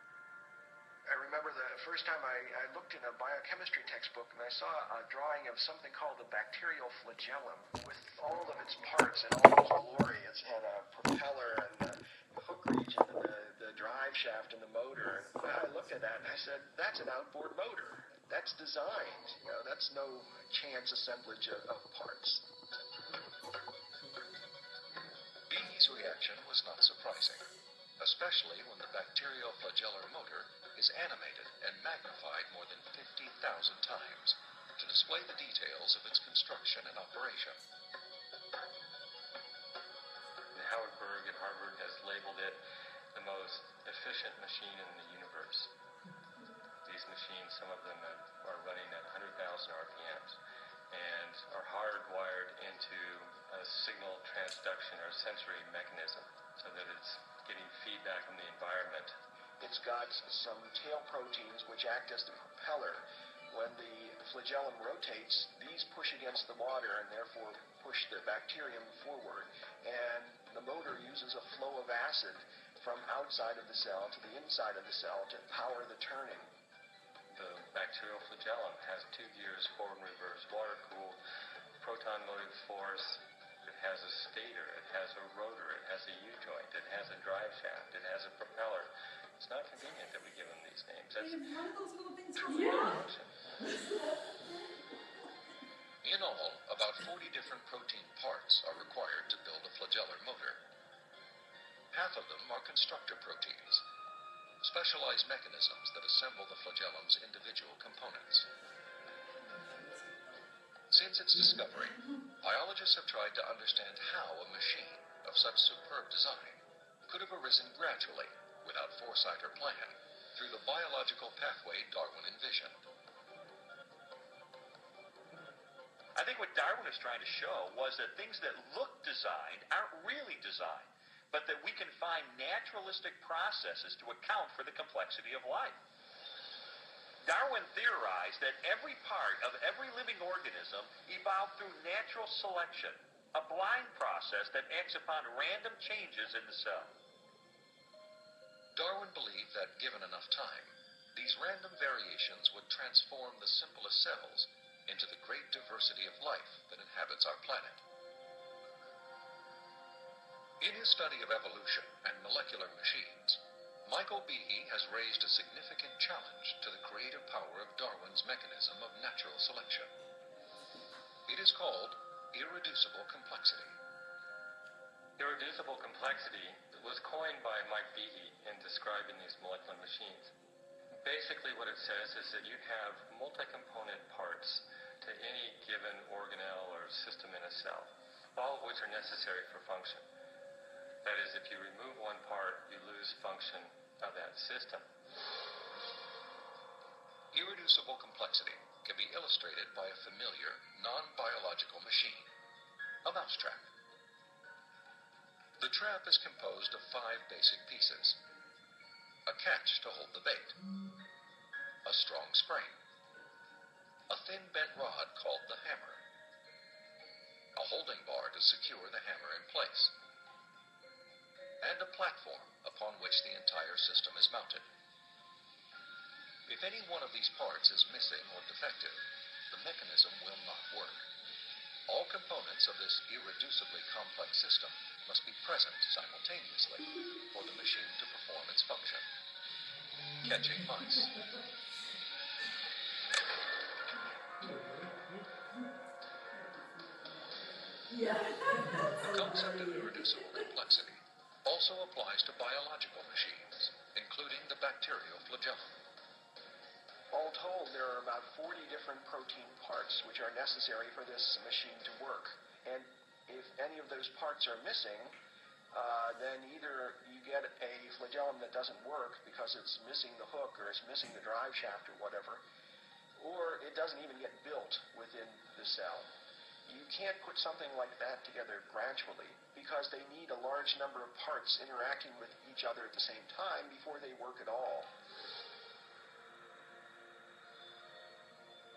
F: I remember the first time I, I looked in a biochemistry textbook and I saw a drawing of something called a bacterial flagellum with all of its parts and all its glory. It's had a propeller and the hook region and the, the drive shaft and the motor. And I looked at that and I said, that's an outboard motor. That's designed. You know, that's no chance assemblage of, of parts.
G: Behe's reaction was not surprising, especially when the bacterial flagellar motor is animated and magnified more than 50,000 times to display the details of its construction and operation.
H: Howard Berg at Harvard has labeled it the most efficient machine in the universe. These machines, some of them are running at 100,000 RPMs and are hardwired into a signal transduction or sensory mechanism so that it's getting feedback.
F: It's got some tail proteins which act as the propeller. When the flagellum rotates, these push against the water and therefore push the bacterium forward. And the motor uses a flow of acid from outside of the cell to the inside of the cell to power the turning.
H: The bacterial flagellum has two gears, forward and reverse, water cooled, proton motive force. It has a stator, it has a rotor, it has a U joint, it has a drive shaft, it has a propeller. It's not convenient that we give them these names. That's
B: one of those little things.
G: In all, about 40 different protein parts are required to build a flagellar motor. Half of them are constructor proteins, specialized mechanisms that assemble the flagellum's individual components. Since its discovery, biologists have tried to understand how a machine of such superb design could have arisen gradually, without foresight or plan, through the biological pathway Darwin envisioned.
I: I think what Darwin is trying to show was that things that look designed aren't really designed, but that we can find naturalistic processes to account for the complexity of life. Darwin theorized that every part of every living organism evolved through natural selection, a blind process that acts upon random changes in the cell.
G: Darwin believed that given enough time, these random variations would transform the simplest cells into the great diversity of life that inhabits our planet. In his study of evolution and molecular machines, Michael Behe has raised a significant challenge to the creative power of Darwin's mechanism of natural selection. It is called irreducible complexity.
H: Irreducible complexity was coined by Mike Behe in describing these molecular machines. Basically, what it says is that you have multi-component parts to any given organelle or system in a cell, all of which are necessary for function. That is, if you remove one part, you lose function of that system.
G: Irreducible complexity can be illustrated by a familiar, non-biological machine, a mousetrap. The trap is composed of five basic pieces. A catch to hold the bait, a strong spring, a thin bent rod called the hammer, a holding bar to secure the hammer in place, and a platform upon which the entire system is mounted. If any one of these parts is missing or defective, the mechanism will not work. All components of this irreducibly complex system must be present simultaneously for the machine to perform its function. Catching mice.
B: Yeah.
G: The concept of irreducible complexity also applies to biological machines, including the bacterial flagellum.
F: All told, there are about 40 different protein parts which are necessary for this machine to work. And if any of those parts are missing, uh, then either you get a flagellum that doesn't work because it's missing the hook or it's missing the drive shaft or whatever, or it doesn't even get built within the cell. You can't put something like that together gradually because they need a large number of parts interacting with each other at the same time before they work at all.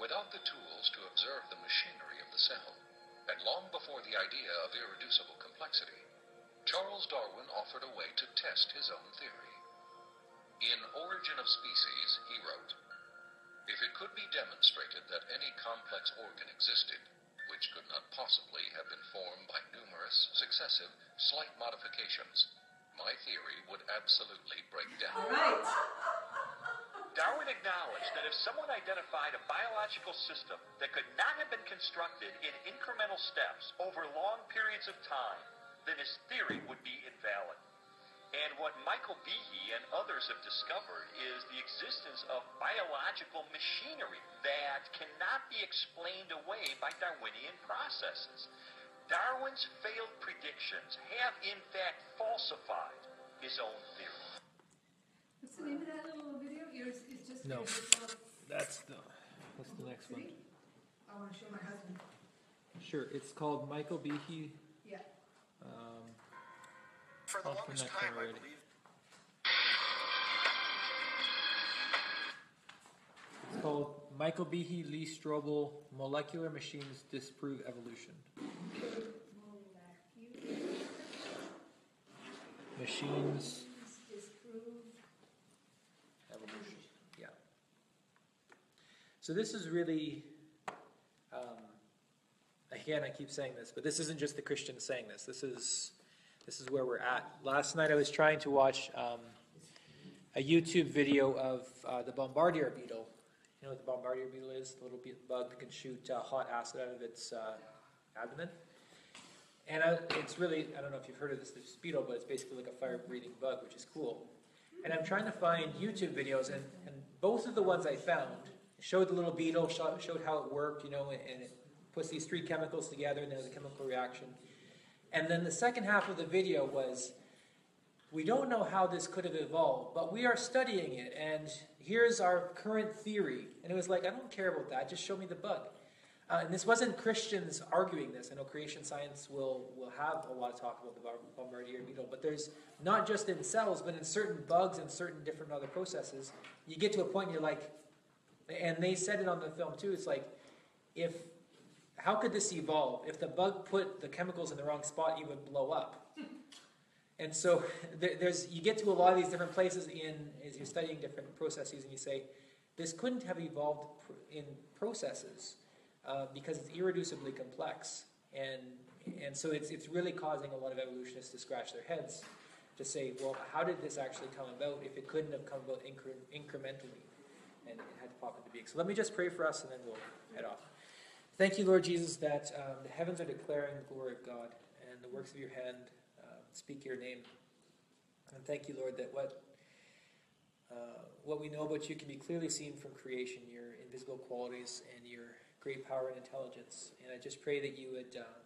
G: Without the tools to observe the machinery of the cell, and long before the idea of irreducible complexity, Charles Darwin offered a way to test his own theory. In Origin of Species, he wrote, If it could be demonstrated that any complex organ existed, which could not possibly have been formed by numerous, successive, slight modifications, my theory would absolutely break down.
B: All right.
I: Darwin acknowledged that if someone identified a biological system that could not have been constructed in incremental steps over long periods of time, then his theory would be invalid. And what Michael Behe and others have discovered is the existence of biological machinery that cannot be explained away by Darwinian processes. Darwin's failed predictions have in fact falsified his own theory.
B: What's the name of that little video? Yours is just.
A: No.
B: yours is called-
A: That's the, what's the next one?
B: I wanna show my husband.
A: Sure, it's called Michael Behe.
B: Yeah.
A: Um,
F: For the
A: Off the
F: longest
A: next
F: time,
A: one
F: I
A: already.
F: believe
A: it's called Michael Behe, Lee Strobel, Molecular Machines Disprove Evolution. Machines
B: Disprove.
A: Evolution. Yeah. So this is really, um, again, I keep saying this, but this isn't just the Christians saying this. This is this is where we're at. Last night I was trying to watch um, a YouTube video of uh, the bombardier beetle. You know what the bombardier beetle is? The little bug that can shoot uh, hot acid out of its uh, abdomen. And it's really, I don't know if you've heard of this, this beetle, but it's basically like a fire-breathing bug, which is cool. And I'm trying to find YouTube videos, and, and both of the ones I found showed the little beetle, showed, how it worked, you know, and, and it puts these three chemicals together, and there's a chemical reaction. And then the second half of the video was, we don't know how this could have evolved, but we are studying it, and here's our current theory. And it was like, I don't care about that, just show me the bug. Uh, and this wasn't Christians arguing this. I know creation science will, will have a lot of talk about the bombardier beetle, but there's not just in cells, but in certain bugs and certain different other processes. You get to a point and you're like, and they said it on the film too. It's like, if how could this evolve? If the bug put the chemicals in the wrong spot, it would blow up. And so there, there's you get to a lot of these different places in as you're studying different processes, and you say, this couldn't have evolved in processes uh, because it's irreducibly complex, and and so it's it's really causing a lot of evolutionists to scratch their heads to say, well, how did this actually come about if it couldn't have come about incre- incrementally, and it had to pop? So let me just pray for us, and then we'll head off. Thank you, Lord Jesus, that um, the heavens are declaring the glory of God, and the works of your hand uh, speak your name. And thank you, Lord, that what uh, what we know about you can be clearly seen from creation, your invisible qualities and your great power and intelligence. And I just pray that you would, uh,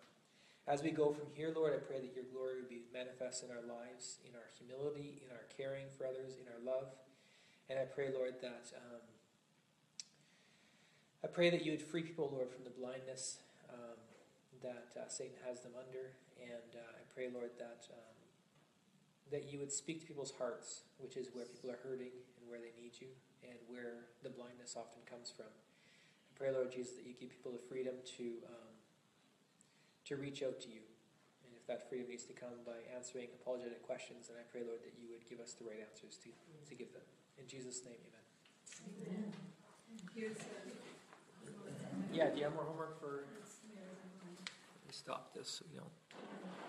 A: as we go from here, Lord, I pray that your glory would be manifest in our lives, in our humility, in our caring for others, in our love. And I pray, Lord, that um, I pray that you would free people, Lord, from the blindness um, that uh, Satan has them under. And uh, I pray, Lord, that um, that you would speak to people's hearts, which is where people are hurting and where they need you, and where the blindness often comes from. I pray, Lord Jesus, that you give people the freedom to um, to reach out to you, and if that freedom needs to come by answering apologetic questions, then I pray, Lord, that you would give us the right answers to to give them. In Jesus' name, Amen.
B: Here's, uh,
A: Yeah. Do you have more homework for? Let me stop this so we don't.